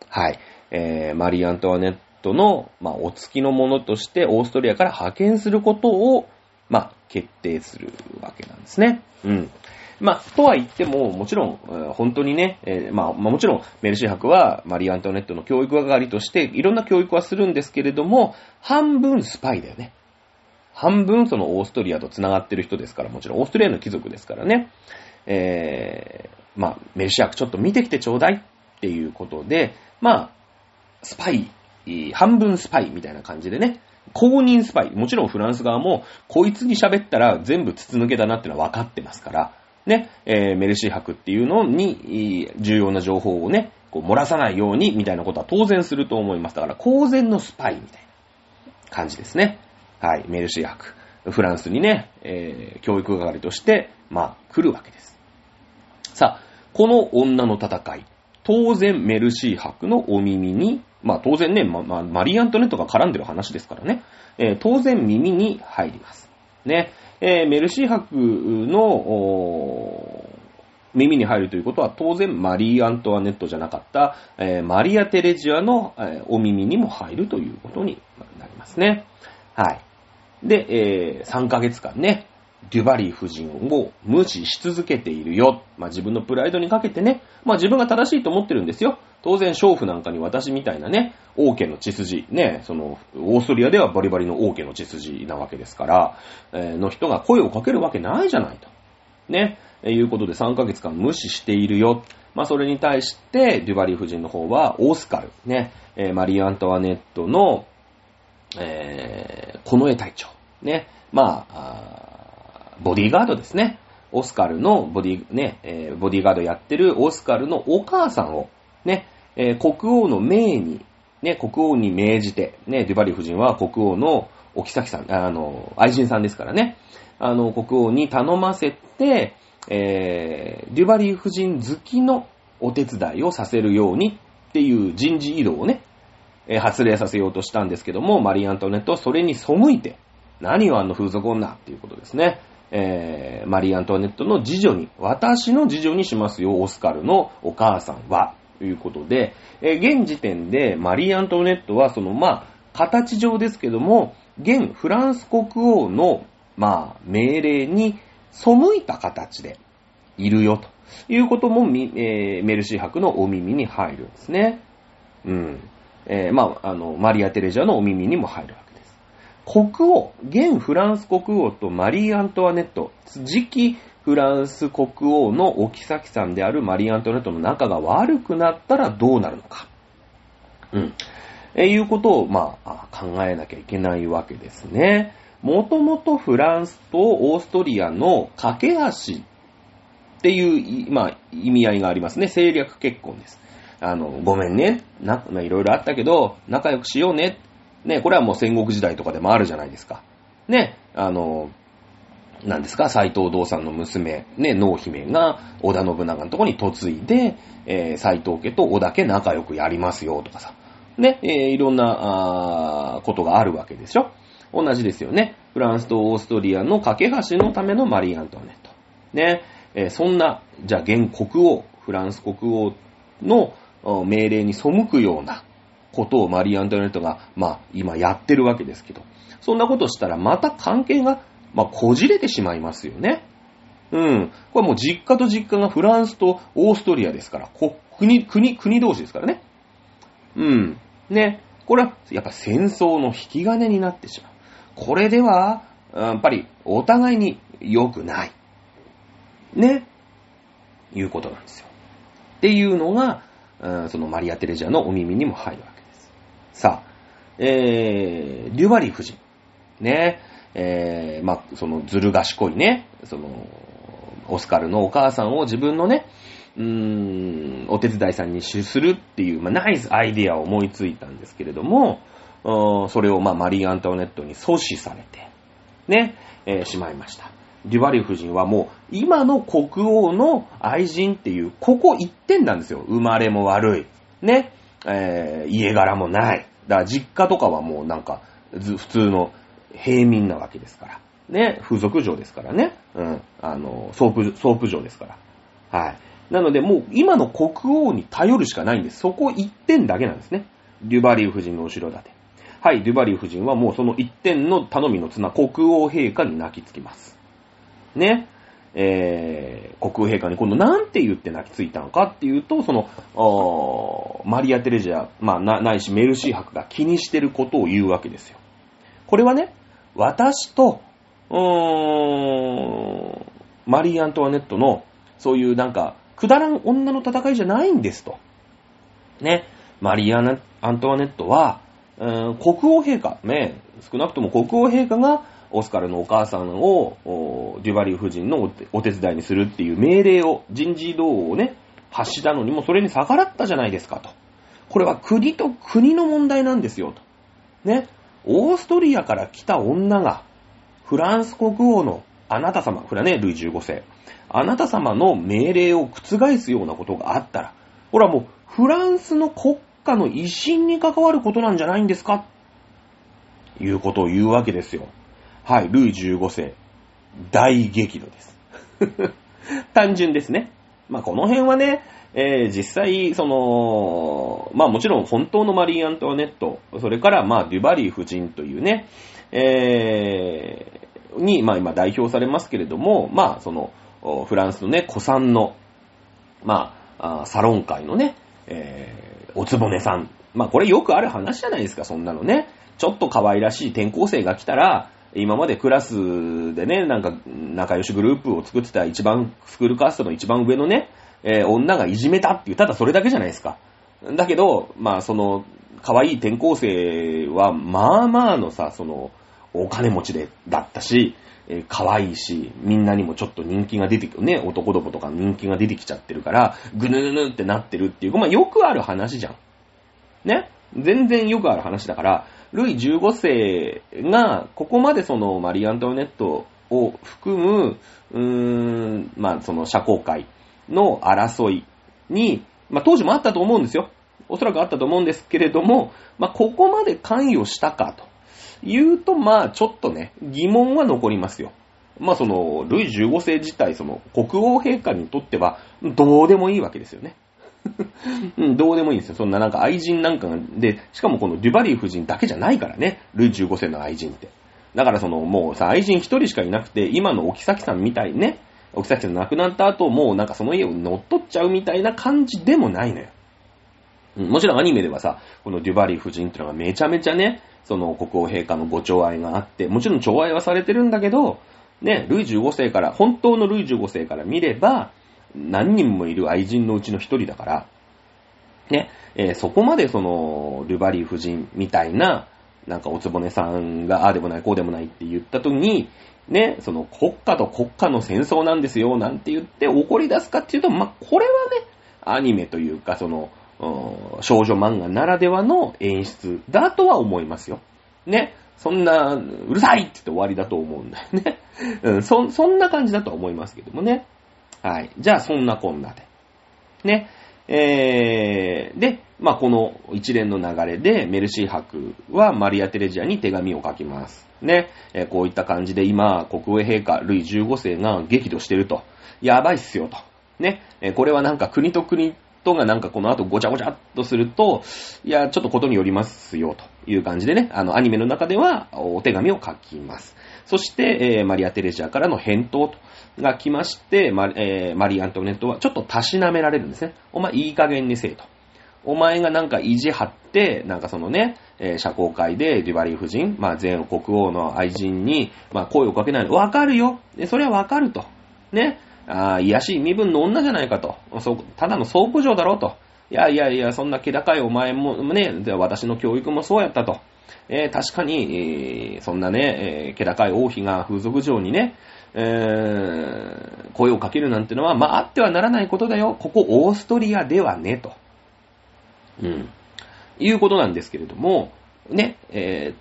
はい、えー、マリー・アントワネットの、まあ、お付きのものとしてオーストリアから派遣することを、まあ、決定するわけなんですね。うん。まあ、とは言っても、もちろん、本当にね、えー、まあ、まあ、もちろん、メルシー博はマリー・アントネットの教育係として、いろんな教育はするんですけれども、半分スパイだよね。半分そのオーストリアと繋がってる人ですから、もちろんオーストリアの貴族ですからね。えー、まあ、メルシー博ちょっと見てきてちょうだいっていうことで、まあ、スパイ半分スパイみたいな感じでね、公認スパイ。もちろんフランス側も、こいつに喋ったら全部筒抜けだなってのは分かってますから、ね、えー、メルシー博っていうのに、重要な情報をね、こう漏らさないように、みたいなことは当然すると思います。だから、公然のスパイみたいな感じですね。はい、メルシー博。フランスにね、えー、教育係として、まあ、来るわけです。さあ、この女の戦い。当然メルシー博のお耳にまあ当然ね、ま、まマリー・アントネットが絡んでる話ですからね、えー、当然耳に入ります。ね、えー、メルシー博の、耳に入るということは当然マリー・アントワネットじゃなかった、えー、マリア・テレジアの、えー、お耳にも入るということになりますね。はい。で、えー、3ヶ月間ね、デュバリー夫人を無視し続けているよ。まあ、自分のプライドにかけてね、まあ、自分が正しいと思ってるんですよ。当然、娼婦なんかに私みたいなね、王家の血筋、ね、その、オーストリアではバリバリの王家の血筋なわけですから、えー、の人が声をかけるわけないじゃないと。ね、えー、いうことで3ヶ月間無視しているよ。まあ、それに対して、デュバリー夫人の方は、オースカル、ね、えー、マリー・アントワネットの、えー、こ絵隊長、ね、まあボディーガードですね。オスカルのボディ、ね、えー、ボディーガードやってるオスカルのお母さんを、ね、えー、国王の命に、ね、国王に命じて、ね、デュバリー夫人は国王のお妃さん、あの、愛人さんですからね、あの、国王に頼ませて、えー、デュバリー夫人好きのお手伝いをさせるようにっていう人事異動をね、えー、発令させようとしたんですけども、マリー・アントネットはそれに背いて、何よあの風俗女っていうことですね。えー、マリー・アントワネットの次女に、私の次女にしますよ、オスカルのお母さんは、ということで、えー、現時点でマリー・アントワネットは、その、まあ、形上ですけども、現フランス国王の、まあ、命令に背いた形でいるよ、ということも、えー、メルシー博のお耳に入るんですね。うん。えー、まあ、あの、マリア・テレジャのお耳にも入る。国王、現フランス国王とマリー・アントワネット、次期フランス国王のお妃さんであるマリー・アントワネットの仲が悪くなったらどうなるのか。うん。え、いうことを、まあ、考えなきゃいけないわけですね。もともとフランスとオーストリアの架け橋っていう、まあ、意味合いがありますね。政略結婚です。あの、ごめんね。な、まあ、いろいろあったけど、仲良くしようね。ね、これはもう戦国時代とかでもあるじゃないですか。ね、あの、何ですか、斎藤道さんの娘、ね、濃姫が織田信長のとこに嫁いで、えー、斎藤家と織田家仲良くやりますよとかさ。ね、えー、いろんな、あことがあるわけでしょ。同じですよね。フランスとオーストリアの架け橋のためのマリー・アントワネット。ね、えー、そんな、じゃあ現国王、フランス国王の命令に背くようなことをマリー・アントワネットが、まあ、今やってるわけですけど、そんなことしたらまた関係が、まあ、こじれてしまいますよね。うん。これもう実家と実家がフランスとオーストリアですから、国、国、国同士ですからね。うん。ね。これは、やっぱ戦争の引き金になってしまう。これでは、やっぱり、お互いに良くない。ね。いうことなんですよ。っていうのが、うんそのマリア・テレジャーのお耳にも入るわけ。さあ、えー、デュバリー夫人。ね、えー、ま、そのずる賢いね、その、オスカルのお母さんを自分のね、うーん、お手伝いさんにするっていう、まあ、ナイスアイディアを思いついたんですけれども、それを、まあ、マリー・アントワネットに阻止されて、ね、えー、しまいました。デュバリー夫人はもう、今の国王の愛人っていう、ここ一点なんですよ。生まれも悪い。ね。えー、家柄もない。だから実家とかはもうなんか、普通の平民なわけですから。ね。風俗嬢ですからね。うん。あの、ソープ、ソープ嬢ですから。はい。なのでもう今の国王に頼るしかないんです。そこ一点だけなんですね。デュバリー夫人の後ろ盾。はい、デュバリー夫人はもうその一点の頼みの綱、国王陛下に泣きつきます。ね、えー、国王陛下に今度なんて言って泣きついたのかっていうと、その、マリア・テレジア、まあな、ないしメルシー博が気にしてることを言うわけですよ。これはね、私と、うーん、マリー・アントワネットの、そういうなんか、くだらん女の戦いじゃないんですと。ね、マリー・アントワネットは、国王陛下、ね、少なくとも国王陛下がオスカルのお母さんを、デュバリー夫人のお手伝いにするっていう命令を、人事異動をね、発したのにもそれに逆らったじゃないですかと。これは国と国の問題なんですよと。ね。オーストリアから来た女が、フランス国王のあなた様、これはね、ルイ15世。あなた様の命令を覆すようなことがあったら、これはもうフランスの国家の威信に関わることなんじゃないんですか？いうことを言うわけですよ。はい、ルイ15世、大激怒です。単純ですね。まあ、この辺はね、えー、実際、その、まあもちろん本当のマリー・アントワネット、それからまあデュバリー夫人というね、えー、に、まあ今代表されますけれども、まあその、フランスのね、古参の、まあ、サロン界のね、えー、おつぼねさん。まあこれよくある話じゃないですか、そんなのね。ちょっと可愛らしい転校生が来たら、今までクラスでね、なんか仲良しグループを作ってた一番、スクールカーストの一番上のね、えー、女がいじめたっていう、ただそれだけじゃないですか。だけど、まあその、可愛い転校生は、まあまあのさ、その、お金持ちで、だったし、えー、可愛いし、みんなにもちょっと人気が出てくるね、男どもとか人気が出てきちゃってるから、ぐぬぬぬってなってるっていう、まあよくある話じゃん。ね？全然よくある話だから、ルイ15世が、ここまでそのマリー・アントワネットを含む、うーん、まあその社交界の争いに、まあ当時もあったと思うんですよ。おそらくあったと思うんですけれども、まあここまで関与したかと言うと、まあ、ちょっとね、疑問は残りますよ。まあ、その、ルイ15世自体、その、国王陛下にとっては、どうでもいいわけですよね。うん、どうでもいいんですよ。そんななんか愛人なんかが、で、しかもこのデュバリー夫人だけじゃないからね、ルイ15世の愛人って。だからその、もうさ、愛人一人しかいなくて、今のおきさきさんみたいね、おきさきさん亡くなった後、もうなんかその家を乗っ取っちゃうみたいな感じでもないのよ。もちろんアニメではさ、このデュバリー夫人っていうのがめちゃめちゃね、その国王陛下のご寵愛があって、もちろん寵愛はされてるんだけど、ね、ルイ15世から、本当のルイ15世から見れば、何人もいる愛人のうちの一人だから、ね、えー、そこまでその、ルバリー夫人みたいな、なんかおつぼねさんが、ああでもない、こうでもないって言った時に、ね、その国家と国家の戦争なんですよ、なんて言って怒り出すかっていうと、まあ、これはね、アニメというか、その、少女漫画ならではの演出だとは思いますよ。ね。そんな、うるさいって言って終わりだと思うんだよね。うん、そ、そんな感じだとは思いますけどもね。はい。じゃあ、そんなこんなで。ね。えー、で、まあ、この一連の流れで、メルシー博はマリア・テレジアに手紙を書きます。ね。えー、こういった感じで今、国王陛下、ルイ15世が激怒してると。やばいっすよと。ね。えー、これはなんか国と国とがなんかこの後ごちゃごちゃっとすると、いや、ちょっとことによりますよ、という感じでね、あの、アニメの中ではお手紙を書きます。そして、えー、マリア・テレジアからの返答と。が来まして、マえー、マリー・アントネットはちょっとたしなめられるんですね。お前いい加減にせえと。お前がなんか意地張って、なんかそのね、えー、社交界でデュバリー夫人、まあ前国王の愛人に、まあ声をかけないの。わかるよ。それはわかると。ね。ああ、癒しい身分の女じゃないかと。そただの倉庫嬢だろうと。いやいやいや、そんな気高いお前もね、私の教育もそうやったと。えー、確かに、えー、そんなね、えー、気高い王妃が風俗嬢にね、えー、声をかけるなんてのは、まあ、あってはならないことだよ。ここオーストリアではね、と。うん。いうことなんですけれども、ね、え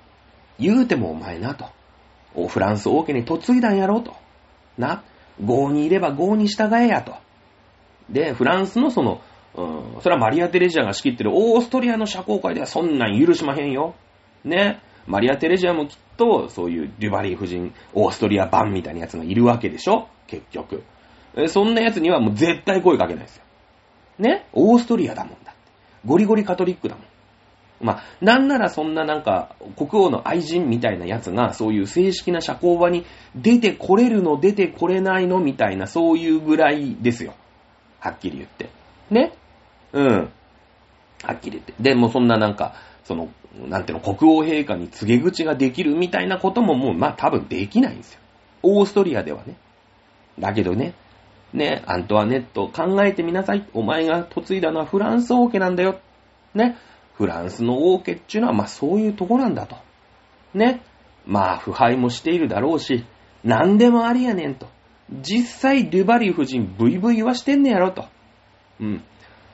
ー、言うてもお前なと。フランス王家に嫁いだんやろと。な。郷にいれば郷に従えやと。で、フランスのその、うん、それはマリア・テレジアが仕切ってるオーストリアの社交界ではそんなん許しまへんよ。ね。マリア・テレジアもきっと、そういうデュバリー夫人、オーストリア版みたいなやつがいるわけでしょ？結局。そんなやつにはもう絶対声かけないですよ。ね？オーストリアだもんだって。ゴリゴリカトリックだもん。まあ、なんならそんななんか、国王の愛人みたいなやつが、そういう正式な社交場に出てこれるの、出てこれないのみたいな、そういうぐらいですよ。はっきり言って。ね？うん。はっきり言って。でもそんななんか、その、なんていうの、国王陛下に告げ口ができるみたいなことももう、まあ多分できないんですよ。オーストリアではね。だけどね、ね、アントワネット考えてみなさい。お前が嫁いだのはフランス王家なんだよ。ね。フランスの王家っていうのは、まあそういうとこなんだと。ね。まあ腐敗もしているだろうし、何でもありやねんと。実際、デュバリー夫人、ブイブイはしてんねやろと。うん。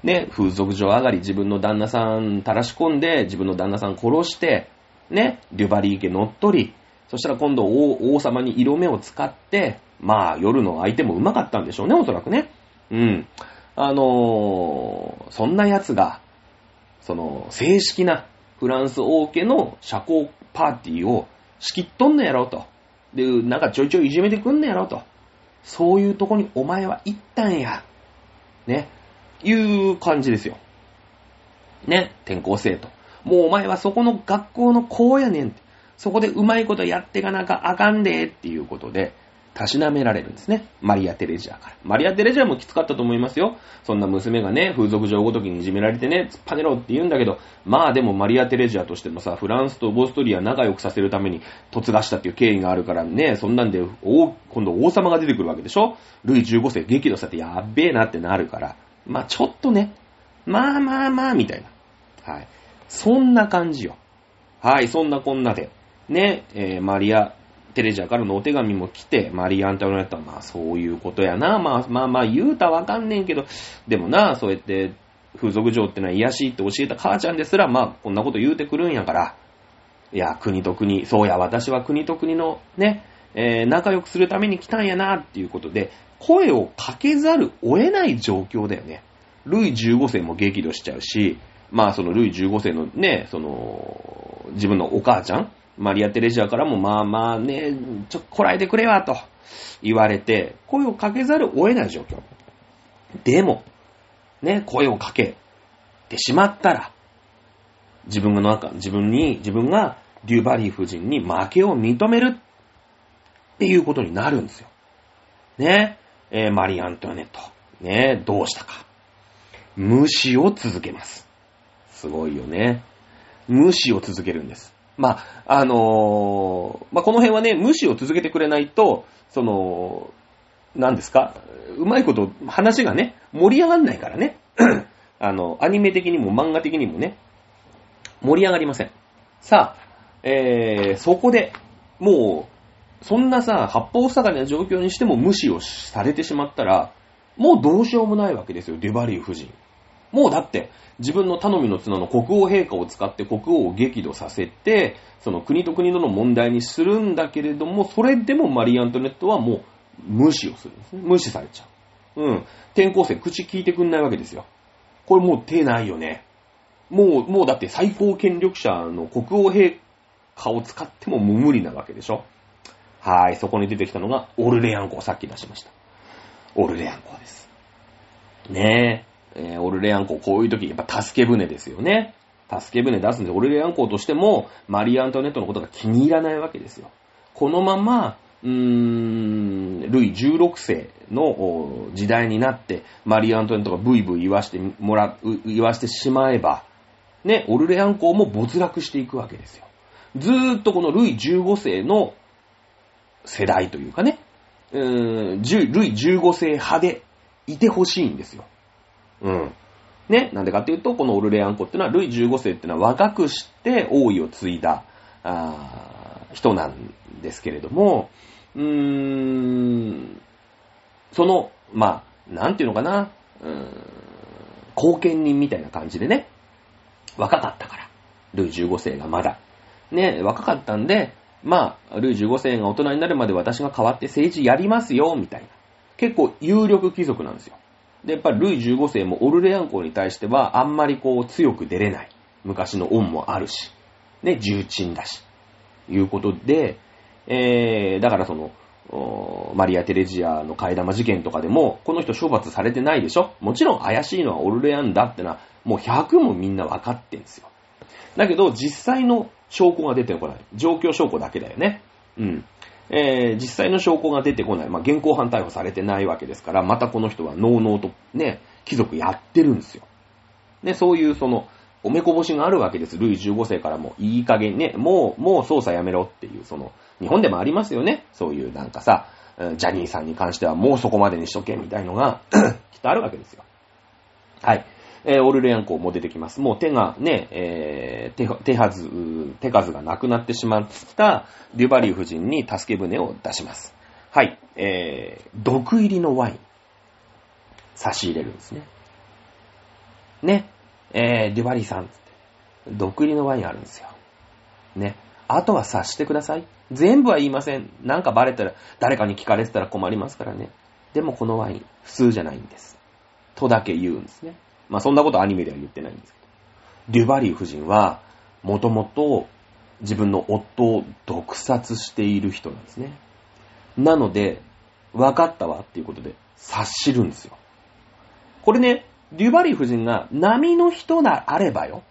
ね、風俗上上がり自分の旦那さん垂らし込んで、自分の旦那さん殺して、ね、デュバリー家乗っ取り、そしたら今度王王様に色目を使って、まあ夜の相手もうまかったんでしょうね、おそらくね。うん。あのー、そんな奴が、その、正式なフランス王家の社交パーティーを仕切っとんのやろうと。で、なんかちょいちょいいじめてくんのやろうと。そういうとこにお前は行ったんや。ね。いう感じですよ。ね、転校生と。もうお前はそこの学校の子やねん。そこでうまいことやってかなかあかんでっていうことで、たしなめられるんですね。マリア・テレジアから。マリア・テレジアもきつかったと思いますよ。そんな娘がね、風俗嬢ごときにいじめられてね、突っぱねろって言うんだけど、まあでもマリア・テレジアとしてもさ、フランスとオーストリア仲良くさせるために突がしたっていう経緯があるからね、そんなんで、今度王様が出てくるわけでしょ？ルイ15世激怒されてやっべえなってなるから。まあちょっとね、まあまあまあ、みたいな。はい。そんな感じよ。はい、そんなこんなで。ね、えー、マリア・テレジャーからのお手紙も来て、マリ・アントワネットは、まあそういうことやな。まあまあまあ言うたわかんねんけど、でもな、そうやって風俗嬢ってのは癒しいって教えた母ちゃんですら、まあこんなこと言うてくるんやから、いや、国と国、そうや、私は国と国のね、えー、仲良くするために来たんやなっていうことで、声をかけざるを得ない状況だよね。ルイ15世も激怒しちゃうし、まあそのルイ15世のね、その、自分のお母ちゃんマリア・テレジアからもまあまあね、ちょ、こらえてくれわと言われて、声をかけざるを得ない状況。でも、ね、声をかけてしまったら、自分の中、自分に、自分がデューバリー夫人に負けを認めるっていうことになるんですよ。ね、えー、マリー・アントワネット。ね、どうしたか。無視を続けます。すごいよね。無視を続けるんです。まあ、あのー、まあ、この辺はね、無視を続けてくれないと、その、何ですかうまいこと、話がね、盛り上がんないからね。あの、アニメ的にも漫画的にもね、盛り上がりません。さあ、えー、そこで、もう、そんなさ、八方塞がりな状況にしても無視をされてしまったら、もうどうしようもないわけですよ、デュバリー夫人。もうだって、自分の頼みの綱の国王陛下を使って国王を激怒させて、その国と国との問題にするんだけれども、それでもマリー・アントネットはもう無視をするんですね。無視されちゃう。うん。転校生、口聞いてくんないわけですよ。これもう手ないよね。もう、もうだって最高権力者の国王陛下を使っても無理なわけでしょ。はい、そこに出てきたのがオルレアン港、さっき出しました。オルレアン港です。ねえ、えー、オルレアン港、こういう時、やっぱ助け舟ですよね。助け舟出すんで、オルレアン港としても、マリー・アントネットのことが気に入らないわけですよ。このまま、うーん、ルイ16世の時代になって、マリー・アントネットがブイブイ言わしてもら、言わしてしまえば、ね、オルレアン港も没落していくわけですよ。ずーっとこのルイ15世の世代というかね、うーん、ルイ15世派でいてほしいんですよ。うん。ね、なんでかっていうと、このオルレアンコっていうのは、ルイ15世っていうのは若くして王位を継いだ、あ人なんですけれども、うーん、その、まあ、なんていうのかな、うーん、貢献人みたいな感じでね、若かったから、ルイ15世がまだ。ね、若かったんで、まあ、ルイ15世が大人になるまで私が代わって政治やりますよ、みたいな。結構有力貴族なんですよ。で、やっぱりルイ15世もオルレアン公に対してはあんまりこう強く出れない。昔の恩もあるし、ね、重鎮だし。いうことで、えー、だからその、マリア・テレジアの替え玉事件とかでも、この人処罰されてないでしょ？もちろん怪しいのはオルレアンだってのは、もう100もみんな分かってんですよ。だけど、実際の証拠が出てこない。状況証拠だけだよね。うん。えー、実際の証拠が出てこない。まあ、現行犯逮捕されてないわけですから、またこの人はノーノーとね、貴族やってるんですよ。ね、そういうその、おめこぼしがあるわけです。ルイ15世からも、いい加減ね、もう、もう捜査やめろっていう、その、日本でもありますよね。そういうなんかさ、ジャニーさんに関してはもうそこまでにしとけ、みたいのが きっとあるわけですよ。はい。えー、オルレアン港も出てきます。もう手がね、えー、手、手はず、手数がなくなってしまったデュバリー夫人に助け舟を出します。はい。えー、毒入りのワイン。差し入れるんですね。ね。えー、デュバリーさん、毒入りのワインあるんですよ。ね。あとは察してください。全部は言いません。なんかバレたら、誰かに聞かれてたら困りますからね。でもこのワイン、普通じゃないんです。とだけ言うんですね。まあそんなことアニメでは言ってないんですけど。デュバリー夫人は、もともと自分の夫を毒殺している人なんですね。なので、分かったわっていうことで察しるんですよ。これね、デュバリー夫人が波の人なあればよ。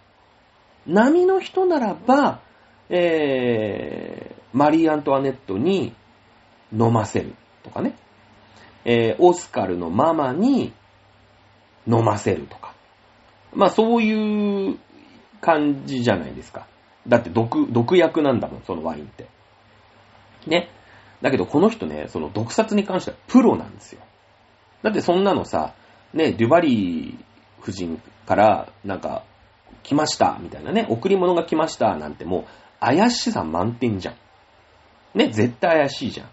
波の人ならば、えー、マリー・アントワネットに飲ませるとかね。えー、オスカルのママに飲ませるとか。まあそういう感じじゃないですか。だって毒、毒薬なんだもん、そのワインって。ね。だけどこの人ね、その毒殺に関してはプロなんですよ。だってそんなのさ、ね、デュバリー夫人からなんか来ましたみたいなね、贈り物が来ましたなんてもう怪しさ満点じゃん。ね、絶対怪しいじゃん。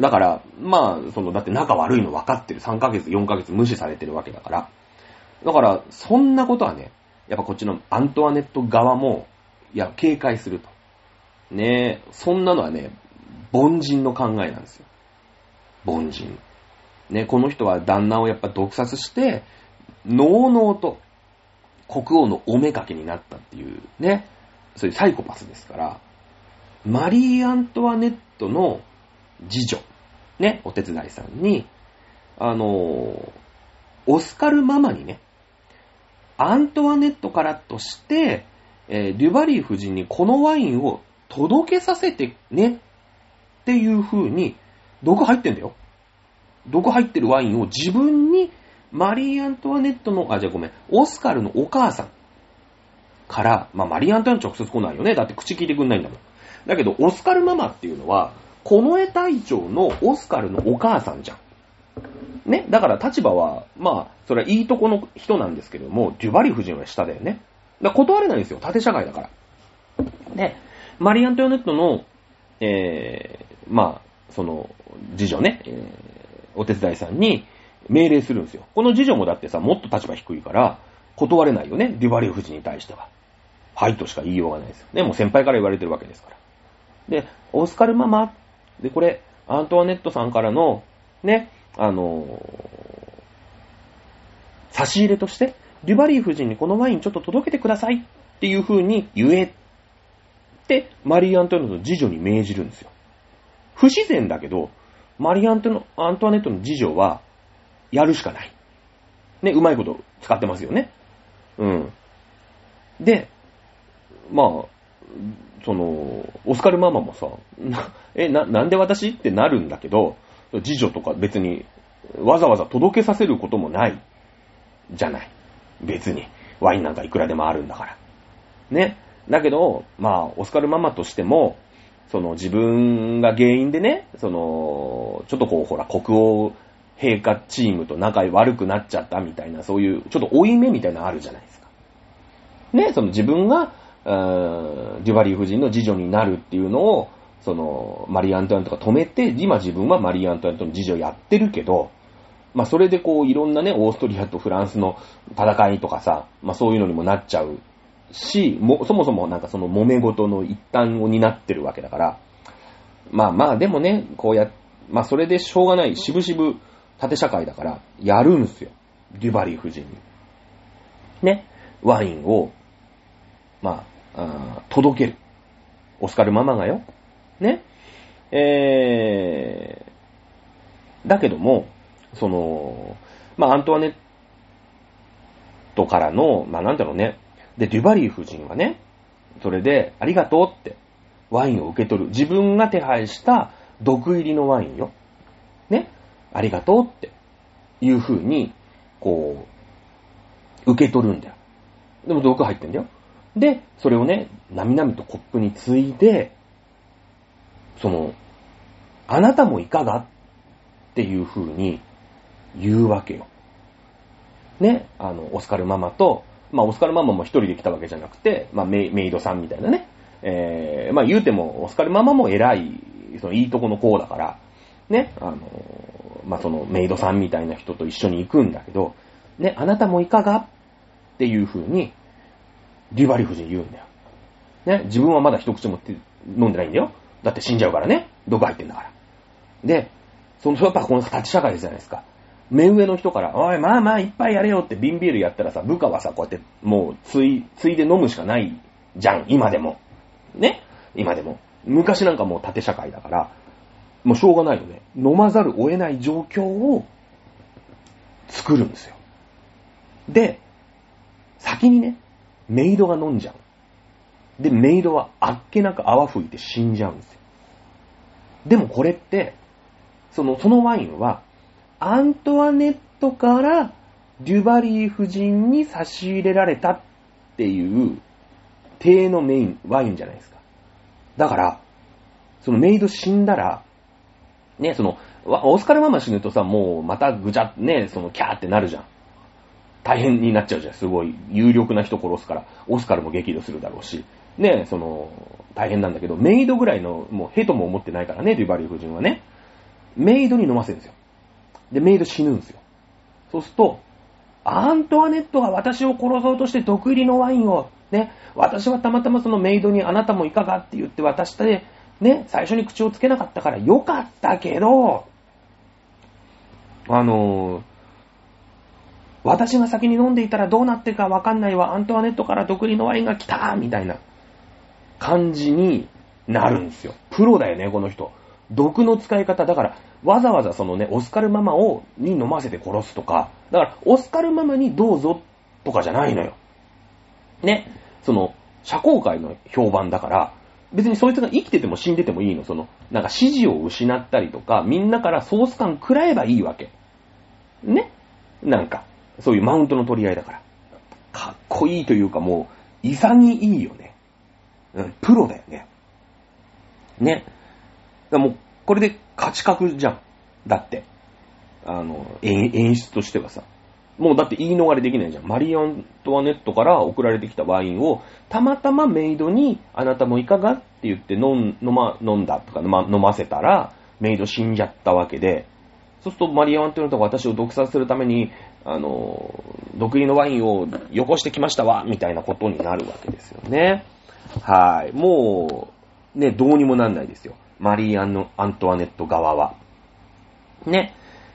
だから、まあ、その、だって仲悪いの分かってる。3ヶ月、4ヶ月無視されてるわけだから。だから、そんなことはね、やっぱこっちのアントワネット側も、いや、警戒すると。ねえそんなのはね、凡人の考えなんですよ。凡人。ね、この人は旦那をやっぱ毒殺して、のうのうと国王のおめかけになったっていうね、そういうサイコパスですから、マリー・アントワネットの次女、ね、お手伝いさんに、あの、オスカルママにね、アントワネットからとして、えー、デュバリー夫人にこのワインを届けさせてねっていう風に、毒入ってんだよ。毒入ってるワインを自分にマリー・アントワネットの、あ、じゃあごめん、オスカルのお母さんから、まあマリー・アントワネット直接来ないよね。だって口聞いてくんないんだもん。だけど、オスカルママっていうのは、この絵隊長のオスカルのお母さんじゃん。ね？だから立場は、まあ、それはいいとこの人なんですけども、デュバリ夫人は下だよね。だ断れないんですよ。縦社会だから。で、マリ・アントワネットの、えー、まあ、その、次女ね、えー、お手伝いさんに命令するんですよ。この次女もだってさ、もっと立場低いから、断れないよね、デュバリ夫人に対しては。はいとしか言いようがないですよ。ね、もう先輩から言われてるわけですから。で、オスカルママ、で、これ、アントワネットさんからの、ね、あのー、差し入れとして、デュバリー夫人にこのワインちょっと届けてくださいっていう風に言えって、マリー・アントワネットの次女に命じるんですよ。不自然だけど、マリー・アントアントワネットの次女は、やるしかない。ね、うまいこと使ってますよね。うん。で、まあ、その、オスカルママもさ、え、な、なんで私ってなるんだけど、次女とか別に、わざわざ届けさせることもない、じゃない。別に。ワインなんかいくらでもあるんだから。ね。だけど、まあ、オスカルママとしても、その自分が原因でね、その、ちょっとこう、ほら、国王陛下チームと仲悪くなっちゃったみたいな、そういう、ちょっと負い目みたいなのあるじゃないですか。ね、その自分が、デュバリー夫人の次女になるっていうのを、その、マリー・アントワネットが止めて、今自分はマリー・アントワネットの次女やってるけど、まあそれでこういろんなね、オーストリアとフランスの戦いとかさ、まあそういうのにもなっちゃうし、も、そもそもなんかその揉め事の一端を担ってるわけだから、まあまあでもね、こうや、まあそれでしょうがない、しぶしぶ縦社会だから、やるんすよ。デュバリー夫人に。ね。ワインを、まあ、あ届ける。オスカルママがよ。ね。えー、だけども、その、まあ、アントワネットからの、まあ、なんだろうね。で、デュバリー夫人はね、それで、ありがとうって、ワインを受け取る。自分が手配した毒入りのワインよ。ね。ありがとうっていう風に、こう、受け取るんだよ。でも毒入ってんだよ。で、それをね、なみなみとコップについで、その、あなたもいかがっていう風に言うわけよ。ね、あの、オスカルママと、まあ、オスカルママも一人で来たわけじゃなくて、まあメ、メイドさんみたいなね。えー、まあ、言うても、オスカルママも偉い、その、いいとこの子だから、ね、あの、まあ、その、メイドさんみたいな人と一緒に行くんだけど、ね、あなたもいかがっていう風に、リュバリ夫人言うんだよ。ね、自分はまだ一口も飲んでないんだよ。だって死んじゃうからね。毒入ってんだから。で、その、やっぱこの立ち社会じゃないですか。目上の人から、おい、まあまあ、いっぱいやれよって瓶ビールやったらさ、部下はさ、こうやって、もう、つい、ついで飲むしかないじゃん、今でも。ね？今でも。昔なんかもう縦社会だから、もうしょうがないよね。飲まざるを得ない状況を作るんですよ。で、先にね、メイドが飲んじゃう。で、メイドはあっけなく泡吹いて死んじゃうんですよ。でもこれって、その、そのワインは、アントワネットからデュバリー夫人に差し入れられたっていう、体のメイン、ワインじゃないですか。だから、そのメイド死んだら、ね、その、オスカルママ死ぬとさ、もうまたぐちゃ、ね、そのキャーってなるじゃん。大変になっちゃうじゃん。すごい有力な人殺すから、オスカルも激怒するだろうし。ね、その、大変なんだけど、メイドぐらいの、もうヘとも思ってないからね、デュバリー夫人はね。メイドに飲ませるんですよ。で、メイド死ぬんですよ。そうすると、アントワネットが私を殺そうとして毒入りのワインを、ね、私はたまたまそのメイドにあなたもいかがって言って渡して、ね、最初に口をつけなかったからよかったけど、あのー、私が先に飲んでいたらどうなってるかわかんないわ、アントワネットから毒入りのワインが来たみたいな感じになるんですよ。プロだよね、この人。毒の使い方。だから、わざわざそのね、オスカルママを、に飲ませて殺すとか、だから、オスカルママにどうぞとかじゃないのよ。ね。その、社交界の評判だから、別にそいつが生きてても死んでてもいいの。その、なんか指示を失ったりとか、みんなからソース感食らえばいいわけ。ね。なんか、そういうマウントの取り合いだから。かっこいいというかもう、潔いよね。うん、プロだよね。ね。だもう、これで勝ち確じゃん。だって。あの、演出としてはさ。もうだって言い逃れできないじゃん。マリー・アントワネットから送られてきたワインを、たまたまメイドに、あなたもいかが？って言って飲ん飲ま飲んだとか飲ま飲ませたら、メイド死んじゃったわけで、そうするとマリ・アントワネットが私を毒殺するために、あの、毒入りのワインをよこしてきましたわ、みたいなことになるわけですよね。はい。もう、ね、どうにもなんないですよ。マリー・アンアントワネット側は。ね。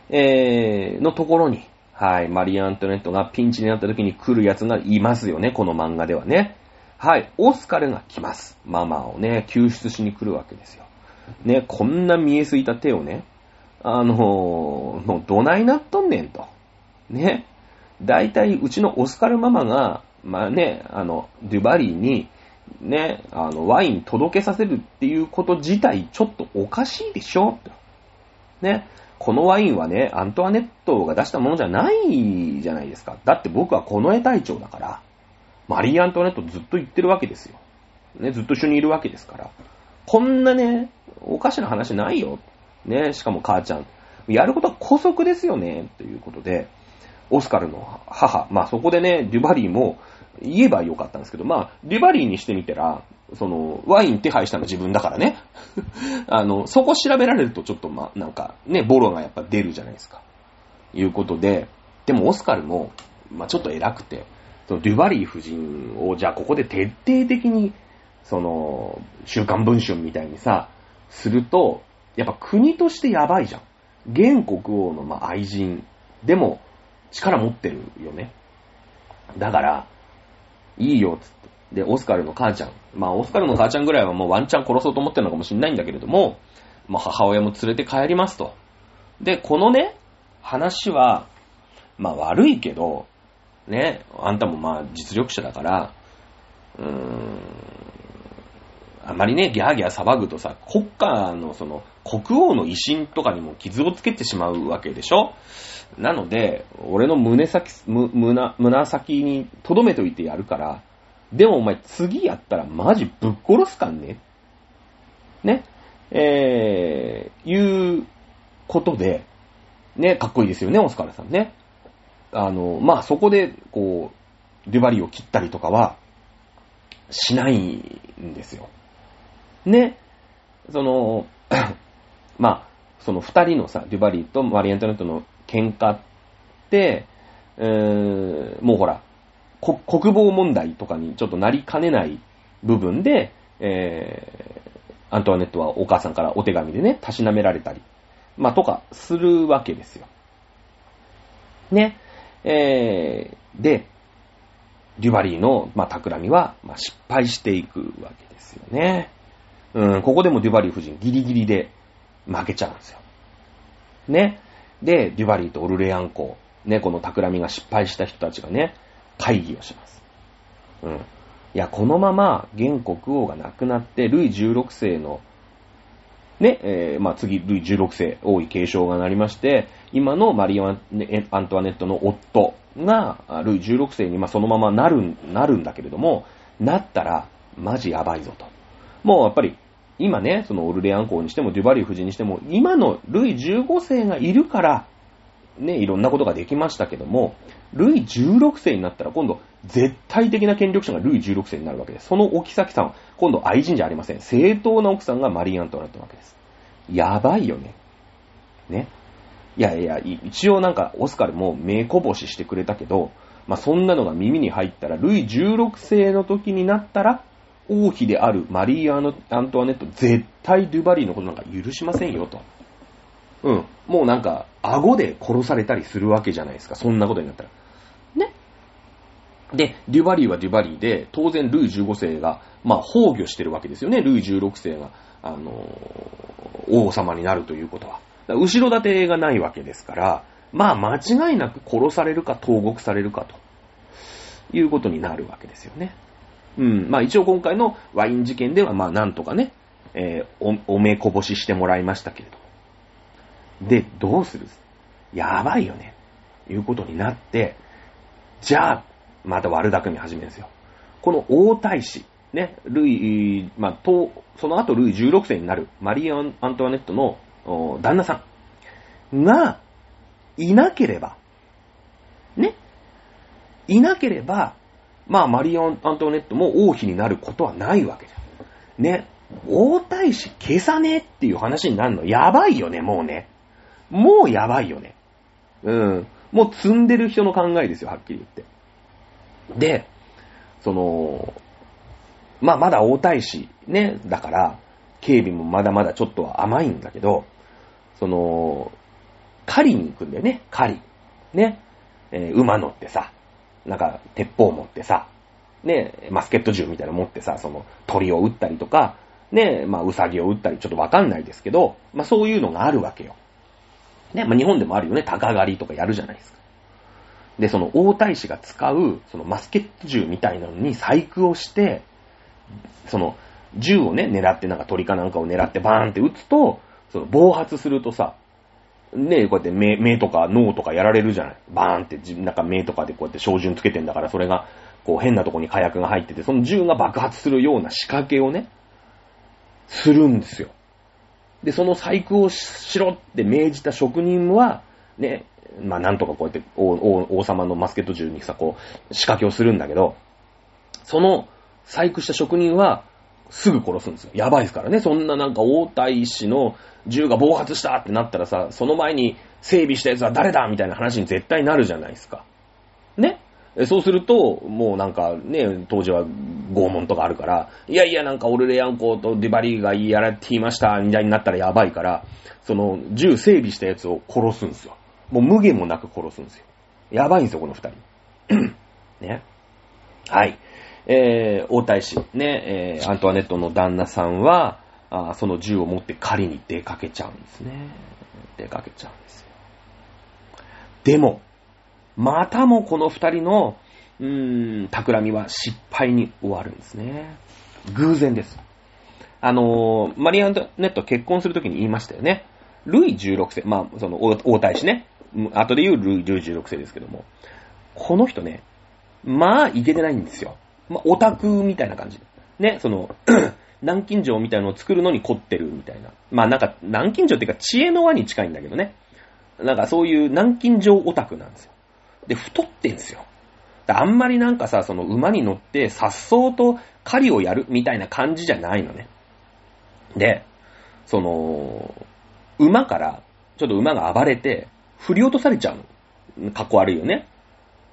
えー、のところに、はい、マリー・アントワネットがピンチになった時に来る奴がいますよね、この漫画ではね。はい、オスカルが来ます。ママをね、救出しに来るわけですよ。ね、こんな見えすいた手をね、あのー、もうどないなっとんねんと。ね。大体、うちのオスカルママが、まあね、あの、デュバリーに、ね、あの、ワイン届けさせるっていうこと自体、ちょっとおかしいでしょ。ね。このワインはね、アントワネットが出したものじゃないじゃないですか。だって僕はこの絵隊長だから、マリー・アントワネットずっと言ってるわけですよ。ね、ずっと一緒にいるわけですから。こんなね、おかしな話ないよ。ね、しかも母ちゃん。やることは古速ですよね、ということで、オスカルの母、まあそこでね、デュバリーも言えばよかったんですけど、まあ、デュバリーにしてみたら、その、ワイン手配したの自分だからね。あの、そこ調べられるとちょっとまあ、なんか、ね、ボロがやっぱ出るじゃないですか。いうことで、でもオスカルも、まあちょっと偉くて、そのデュバリー夫人を、じゃあここで徹底的に、その、週刊文春みたいにさ、すると、やっぱ国としてやばいじゃん。現国王のまあ愛人でも力持ってるよね。だから、いいよ、つって。で、オスカルの母ちゃん。まあ、オスカルの母ちゃんぐらいはもうワンチャン殺そうと思ってるのかもしれないんだけれども、まあ、母親も連れて帰りますと。で、このね、話は、まあ悪いけど、ね、あんたもまあ実力者だから、うーん、あまりね、ギャーギャー騒ぐとさ、国家のその、国王の威信とかにも傷をつけてしまうわけでしょ？なので、俺の胸先、胸、胸先に留めといてやるから、でもお前次やったらマジぶっ殺すかんね？ね？えー、いうことで、ね、かっこいいですよね、オスカルさんね。あの、まあ、そこで、こう、デュバリーを切ったりとかは、しないんですよ。ね？その、まあ、その二人のさ、デュバリーとマリー・アントネットの喧嘩って、えー、もうほら、国防問題とかにちょっとなりかねない部分で、えー、アントワネットはお母さんからお手紙でね、たしなめられたり、まあ、とかするわけですよ。ね。えー、で、デュバリーの、まあ、企みは、まあ、失敗していくわけですよね。うん、ここでもデュバリー夫人ギリギリで負けちゃうんですよ。ね。で、デュバリーとオルレアン公、ね、この企みが失敗した人たちがね、会議をします。うん。いや、このまま、現国王が亡くなって、ルイ16世の、ね、えー、まあ、次、ルイ16世、王位継承がなりまして、今のマリア・アントワネットの夫が、ルイ16世に、まあ、そのままなる、なるんだけれども、なったら、マジやばいぞと。もうやっぱり、今ね、そのオルレアン公にしても、デュバリー夫人にしても、今のルイ15世がいるから、ね、いろんなことができましたけども、ルイ16世になったら今度、絶対的な権力者がルイ16世になるわけです。そのお妃さんは、今度愛人じゃありません。正当な奥さんがマリー・アントワネットなわけです。やばいよね。ね。いやいや、一応なんか、オスカルも目こぼししてくれたけど、まあ、そんなのが耳に入ったら、ルイ16世の時になったら、王妃であるマリー・アントワネット、絶対デュバリーのことなんか許しませんよ、と。うん。もうなんか、顎で殺されたりするわけじゃないですか。そんなことになったら。ね。で、デュバリーはデュバリーで、当然ルイ15世が、まあ、崩御してるわけですよね。ルイ16世が、あのー、王様になるということは。後ろ盾がないわけですから、まあ、間違いなく殺されるか投獄されるかと、いうことになるわけですよね。うん。まあ、一応今回のワイン事件では、まあ、なんとかね、えー、お、おめこぼししてもらいましたけれど。で、どうする？やばいよね。いうことになって、じゃあ、また悪巧み始めるんですよ。この王太子、ね、ルイ、まあ、と、その後ルイ16世になるマリー・アントワネットの旦那さんがいなければ、ね、いなければ、まあ、マリー・アントネットも王妃になることはないわけじゃん。ね、王太子消さねえっていう話になるの、やばいよね、もうね。もうやばいよね。うん。もう積んでる人の考えですよ、はっきり言って。で、その、まあ、まだ大大使ね、だから、警備もまだまだちょっとは甘いんだけど、その、狩りに行くんだよね、狩り。ね。えー、馬乗ってさ、なんか、鉄砲持ってさ、ね、マスケット銃みたいなの持ってさ、その、鳥を撃ったりとか、ね、まあ、ウサギを撃ったり、ちょっとわかんないですけど、まあ、そういうのがあるわけよ。ね、まあ、日本でもあるよね、鷹狩りとかやるじゃないですか。で、その王太子が使う、そのマスケット銃みたいなのに細工をして、その、銃をね、狙ってなんか鳥かなんかを狙ってバーンって撃つと、その暴発するとさ、ねこうやって目、目とか脳とかやられるじゃない。バーンって、なんか目とかでこうやって照準つけてんだから、それが、こう変なとこに火薬が入ってて、その銃が爆発するような仕掛けをね、するんですよ。で、その細工をしろって命じた職人は、ね、まあなんとかこうやって王様のマスケット銃にさ、こう仕掛けをするんだけど、その細工した職人はすぐ殺すんですよ。やばいですからね。そんななんか王太子の銃が暴発したってなったらさ、その前に整備したやつは誰だみたいな話に絶対なるじゃないですか。ねそうすると、もうなんかね、当時は拷問とかあるから、いやいやなんかオルレアンコとディバリーがやられていました、みたいになったらやばいから、その銃整備したやつを殺すんですよ。もう無限もなく殺すんですよ。やばいんですよ、この二人。ね。はい。えー、王太子、ね、えー、アントワネットの旦那さんは、あその銃を持って狩りに出かけちゃうんですね。出かけちゃうんですよ。でも、またもこの二人の、うーん、企みは失敗に終わるんですね。偶然です。あのー、マリアントネット結婚するときに言いましたよね。ルイ16世、まあ、その、王太子ね。後で言うルイ16世ですけども。この人ね、まあ、いけてないんですよ。まあ、オタクみたいな感じ。ね、その、南京錠みたいのを作るのに凝ってるみたいな。まあなんか、南京錠っていうか知恵の輪に近いんだけどね。なんかそういう南京錠オタクなんですよ。で、太ってんすよ。あんまりなんかさ、その馬に乗って颯爽と狩りをやるみたいな感じじゃないのね。で、その、馬から、ちょっと馬が暴れて、振り落とされちゃうの。かっこ悪いよね。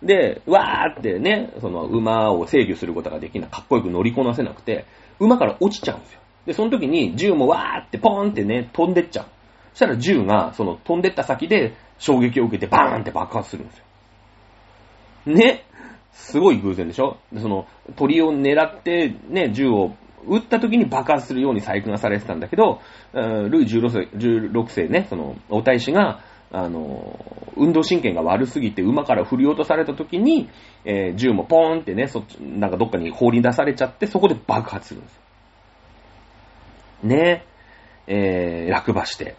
で、わーってね、その馬を制御することができない、かっこよく乗りこなせなくて、馬から落ちちゃうんですよ。で、その時に銃もわーってポーンってね、飛んでっちゃう。そしたら銃が、その飛んでった先で衝撃を受けてバーンって爆発するんですよ。ね？すごい偶然でしょ？その鳥を狙ってね、銃を撃った時に爆発するように細工がされてたんだけど、ルイ16世 ,16 世ね、その、お大使が、あの、運動神経が悪すぎて馬から振り落とされた時に、えー、銃もポーンってね、そっち、なんかどっかに放り出されちゃって、そこで爆発するんですよ。ねえー、落馬して、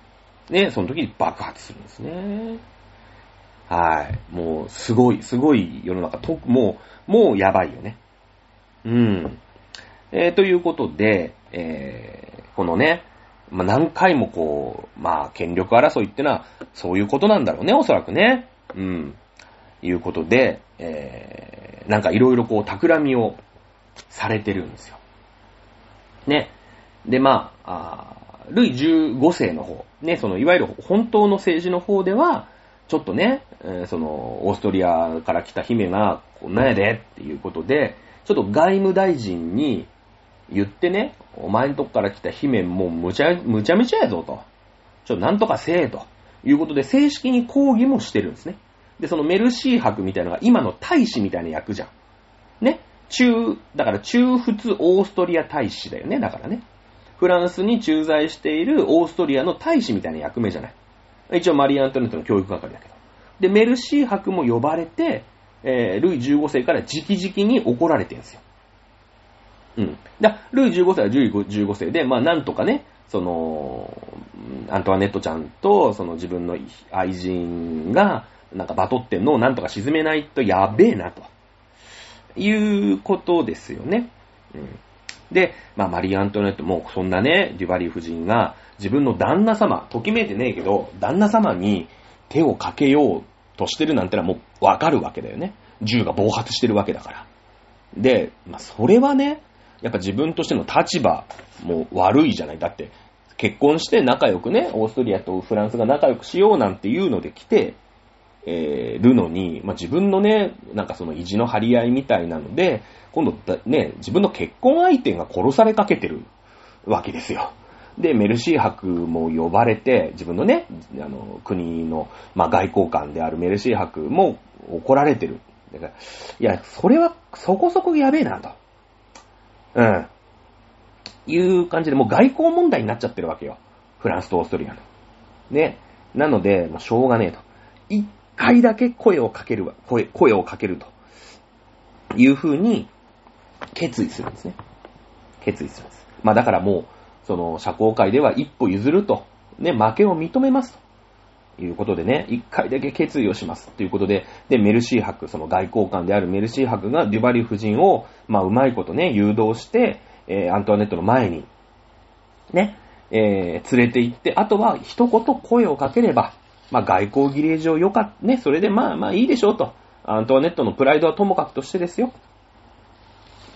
ね、その時に爆発するんですね。はい。もう、すごい、すごい世の中、と、もう、もうやばいよね。うん。えー、ということで、えー、このね、まあ、何回もこう、まあ、権力争いってのは、そういうことなんだろうね、おそらくね。うん。いうことで、えー、なんかいろいろこう、企みをされてるんですよ。ね。で、まあ、あルイ15世の方、ね、その、いわゆる本当の政治の方では、ちょっとね、えー、その、オーストリアから来た姫が、こんなんやでっていうことで、ちょっと外務大臣に言ってね、お前んとこから来た姫もうむちゃ、むちゃむちゃやぞと。ちょ、なんとかせえと。いうことで正式に抗議もしてるんですね。で、そのメルシー博みたいなのが今の大使みたいな役じゃん。ね。中、だから中仏オーストリア大使だよね、だからね。フランスに駐在しているオーストリアの大使みたいな役目じゃない。一応マリー・アントネットの教育係だけど。で、メルシー博も呼ばれて、えー、ルイ15世から直々に怒られてるんですよ。うん。だルイ15世はルイ15世で、まあなんとかね、その、アントワネットちゃんと、その自分の愛人が、なんかバトってんのをなんとか沈めないとやべえな、ということですよね。うん。で、まあ、マリー・アントワネットもそんなね、デュバリー夫人が自分の旦那様、ときめいてねえけど、旦那様に手をかけようとしてるなんてのはもうわかるわけだよね。銃が暴発してるわけだから。で、まあ、それはね、やっぱ自分としての立場も悪いじゃない。だって、結婚して仲良くね、オーストリアとフランスが仲良くしようなんていうので来て、えー、るのに、まあ、自分のね、なんかその意地の張り合いみたいなので、今度ね、自分の結婚相手が殺されかけてるわけですよ。で、メルシー博も呼ばれて、自分のね、あの、国の、まあ、外交官であるメルシー博も怒られてる。だから、いや、それはそこそこやべえなと。うん。いう感じで、もう外交問題になっちゃってるわけよ。フランスとオーストリアの。ね。なので、まあ、しょうがねえと。一回だけ声をかけるわ、声、声をかけると。いう風に、決意するんですね。決意するんです。まあだからもう、その、社交界では一歩譲ると。ね、負けを認めますと。いうことでね、一回だけ決意をします。ということで、で、メルシー博、その外交官であるメルシー博がデュバリ夫人を、まあ、うまいことね、誘導して、えー、アントワネットの前に、ね、えー、連れて行って、あとは一言声をかければ、まあ、外交儀礼上よかった、ね、それでまあまあいいでしょうと。アントワネットのプライドはともかくとしてですよ。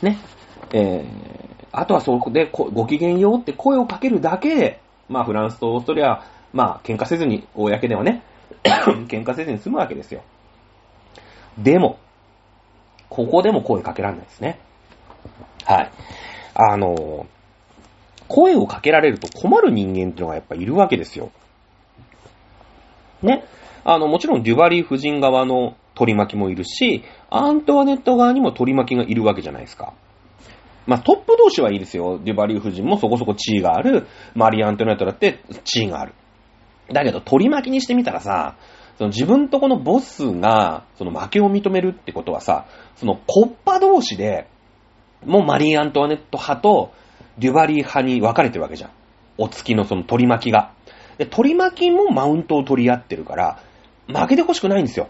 ね。えー、あとはそこでご機嫌ようって声をかけるだけで、まあフランスとオーストリアまあ、喧嘩せずに、公ではね、喧嘩せずに済むわけですよ。でも、ここでも声かけられないですね。はい。あの、声をかけられると困る人間っていうのがやっぱいるわけですよ。ね。あの、もちろんデュバリー夫人側の取り巻きもいるし、アントワネット側にも取り巻きがいるわけじゃないですか。まあ、トップ同士はいいですよ。デュバリー夫人もそこそこ地位がある。マリー・アントネットだって地位がある。だけど、取り巻きにしてみたらさ、その自分とこのボスが、その負けを認めるってことはさ、そのコッパ同士で、もうマリー・アントワネット派とデュバリー派に分かれてるわけじゃん。お月のその取り巻きが。で、取り巻きもマウントを取り合ってるから、負けてほしくないんですよ。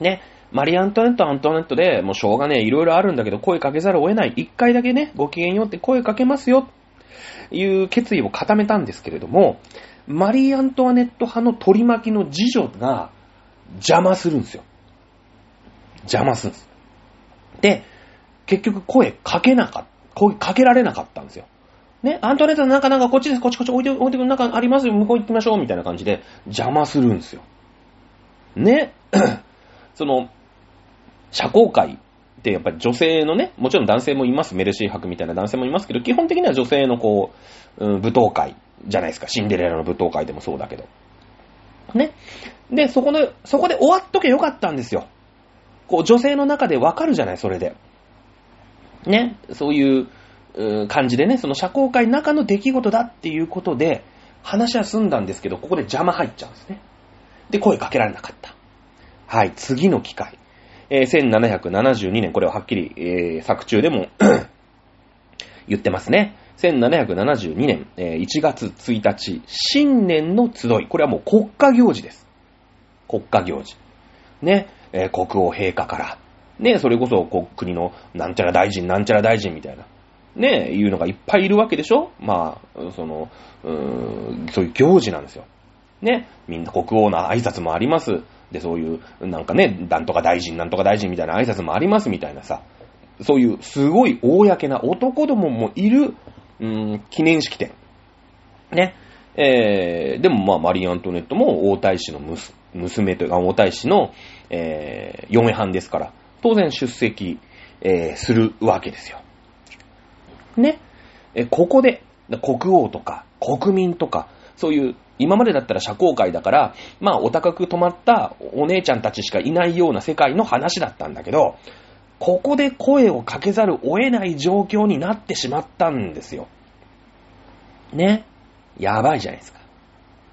ね。マリー・アントワネット、アントワネットで、もうしょうがねえ、いろいろあるんだけど、声かけざるを得ない。一回だけね、ご機嫌よって声かけますよ。という決意を固めたんですけれども、マリー・アントワネット派の取り巻きの次女が邪魔するんですよ。邪魔するんです。で、結局声かけなかった。声かけられなかったんですよ。ね、アントワネットの中なんかこっちです、こっちこっち置いて、置いてくる中ありますよ、向こう行ってきましょう、みたいな感じで邪魔するんですよ。ね、その、社交界ってやっぱり女性のね、もちろん男性もいます、メルシー博みたいな男性もいますけど、基本的には女性のこう、うん、舞踏会じゃないですか。シンデレラの舞踏会でもそうだけど。ね。で、そこで、そこで終わっとけよかったんですよ。こう、女性の中でわかるじゃない、それで。ね。そういう、感じでね、その社交界の中の出来事だっていうことで、話は済んだんですけど、ここで邪魔入っちゃうんですね。で、声かけられなかった。はい、次の機会。えー、1772年、これははっきり、えー、作中でも 言ってますね。1772年、え1月1日、新年の集い。これはもう国家行事です。国家行事。ね、えー、国王陛下から、ね、それこそ国のなんちゃら大臣、なんちゃら大臣みたいな、ね、いうのがいっぱいいるわけでしょまあ、その、うーん、そういう行事なんですよ。ね、みんな国王の挨拶もあります。で、そういう、なんかね、なんとか大臣、なんとか大臣みたいな挨拶もありますみたいなさ、そういうすごい公な男どももいるうん、記念式典。ね。えー、でもまあ、マリー・アントネットも王太子の娘というか、王太子の、えー、嫁はんですから、当然出席、えー、するわけですよ。ね。え、ここで、国王とか、国民とか、そういう、今までだったら社交界だから、まあ、お高く泊まったお姉ちゃんたちしかいないような世界の話だったんだけど、ここで声をかけざるを得ない状況になってしまったんですよ。ね。やばいじゃないですか。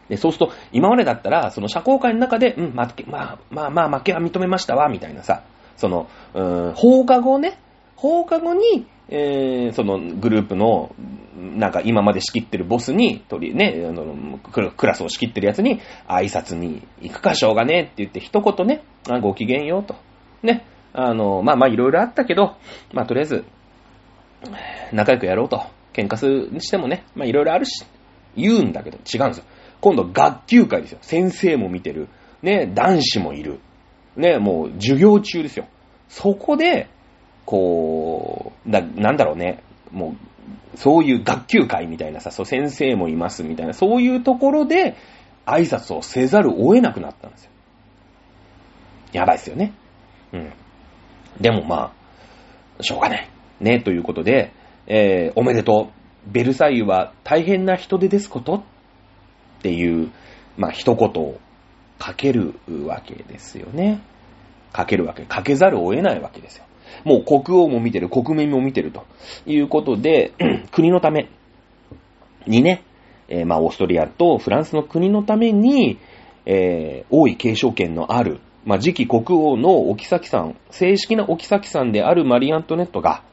で、そうすると、今までだったら、その社交界の中で、うん、まあ、まあ、まあ、まあ、負けは認めましたわ、みたいなさ、その、うーん、放課後ね、放課後に、えー、そのグループの、なんか今まで仕切ってるボスに、とり、ね、あの、クラスを仕切ってるやつに、挨拶に行くかしょうがねえって言って一言ね、あご機嫌ようと。ね、あの、まあまあいろいろあったけど、まあとりあえず、仲良くやろうと。喧嘩するにしてもね、まあいろいろあるし、言うんだけど違うんですよ。今度学級会ですよ。先生も見てる。ね、男子もいる。ね、もう授業中ですよ。そこで、こう、だ、なんだろうね、もう、そういう学級会みたいなさ、そう先生もいますみたいな、そういうところで挨拶をせざるを得なくなったんですよ。やばいですよね。うん。でもまあ、しょうがない。ね、ということで、えー、おめでとう。ベルサイユは大変な人手ですこと？っていう、まあ一言をかけるわけですよね。かけるわけ。かけざるを得ないわけですよ。もう国王も見てる、国民も見てるということで、国のためにね、えー、まあオーストリアとフランスの国のために、えー、王位継承権のあるまあ、次期国王のお妃さん、正式なお妃さんであるマリー・アントネットが、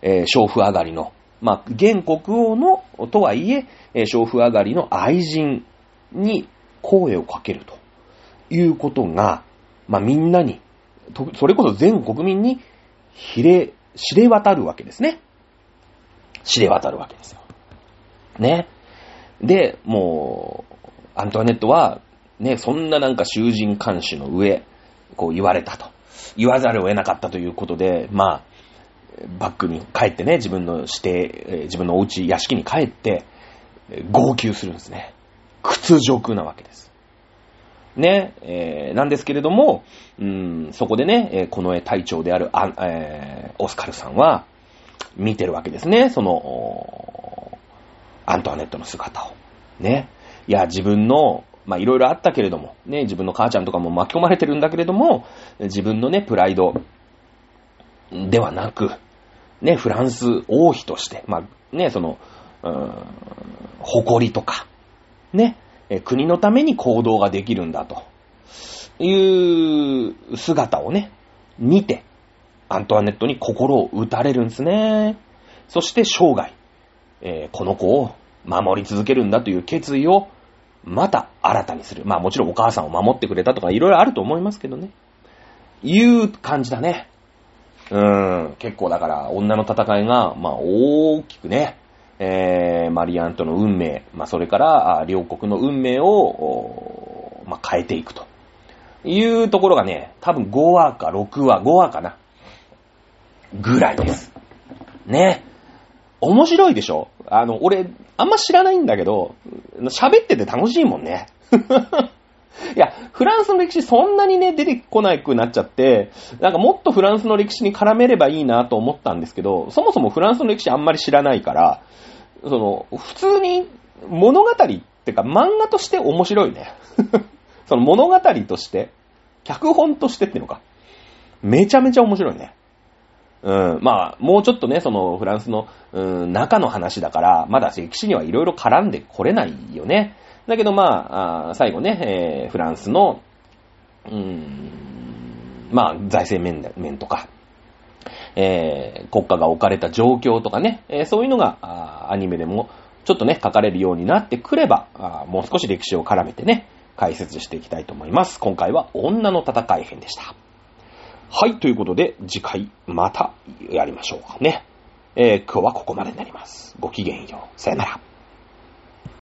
えー、娼婦上がりの、まあ、現国王の、とはいえ、えー、娼婦上がりの愛人に声をかけるということが、まあ、みんなに、それこそ全国民に、ひれ、知れ渡るわけですね。知れ渡るわけですよ。ね。で、もう、アントワネットは、ね、そんななんか囚人監視の上、こう言われたと。言わざるを得なかったということで、まあ、バックに帰ってね、自分の指定、自分のお家、屋敷に帰って、号泣するんですね。屈辱なわけです。ね、えー、なんですけれども、うん、そこでね、この絵隊長であるあ、えー、オスカルさんは、見てるわけですね、その、アントワネットの姿を。ね。いや、自分のまいろいろあったけれども、ね、自分の母ちゃんとかも巻き込まれてるんだけれども、自分のね、プライドではなく、ね、フランス王妃として、まあね、その、うん、誇りとか、ね、国のために行動ができるんだという姿をね、見て、アントワネットに心を打たれるんですね。そして生涯、えー、この子を守り続けるんだという決意をまた新たにする。まあもちろんお母さんを守ってくれたとかいろいろあると思いますけどね。いう感じだね。うん、結構だから女の戦いが、まあ大きくね、えー、マリアントの運命、まあそれから両国の運命を、まあ変えていくと。いうところがね、多分5話か6話、5話かな。ぐらいです。ね。面白いでしょ？あの、俺、あんま知らないんだけど、喋ってて楽しいもんね。いや、フランスの歴史そんなにね、出てこなくなっちゃって、なんかもっとフランスの歴史に絡めればいいなと思ったんですけど、そもそもフランスの歴史あんまり知らないから、その、普通に物語ってか漫画として面白いね。その物語として、脚本としてっていうのか。めちゃめちゃ面白いね。うん、まあ、もうちょっとね、そのフランスの、うん、中の話だから、まだ歴史にはいろいろ絡んでこれないよね。だけどまあ、あ最後ね、えー、フランスの、うん、まあ、財政面面とか、えー、国家が置かれた状況とかね、えー、そういうのがアニメでもちょっとね、書かれるようになってくれば、もう少し歴史を絡めてね、解説していきたいと思います。今回は女の戦い編でした。はい、ということで、次回またやりましょうかね。えー、今日はここまでになります。ごきげんよう。さよなら。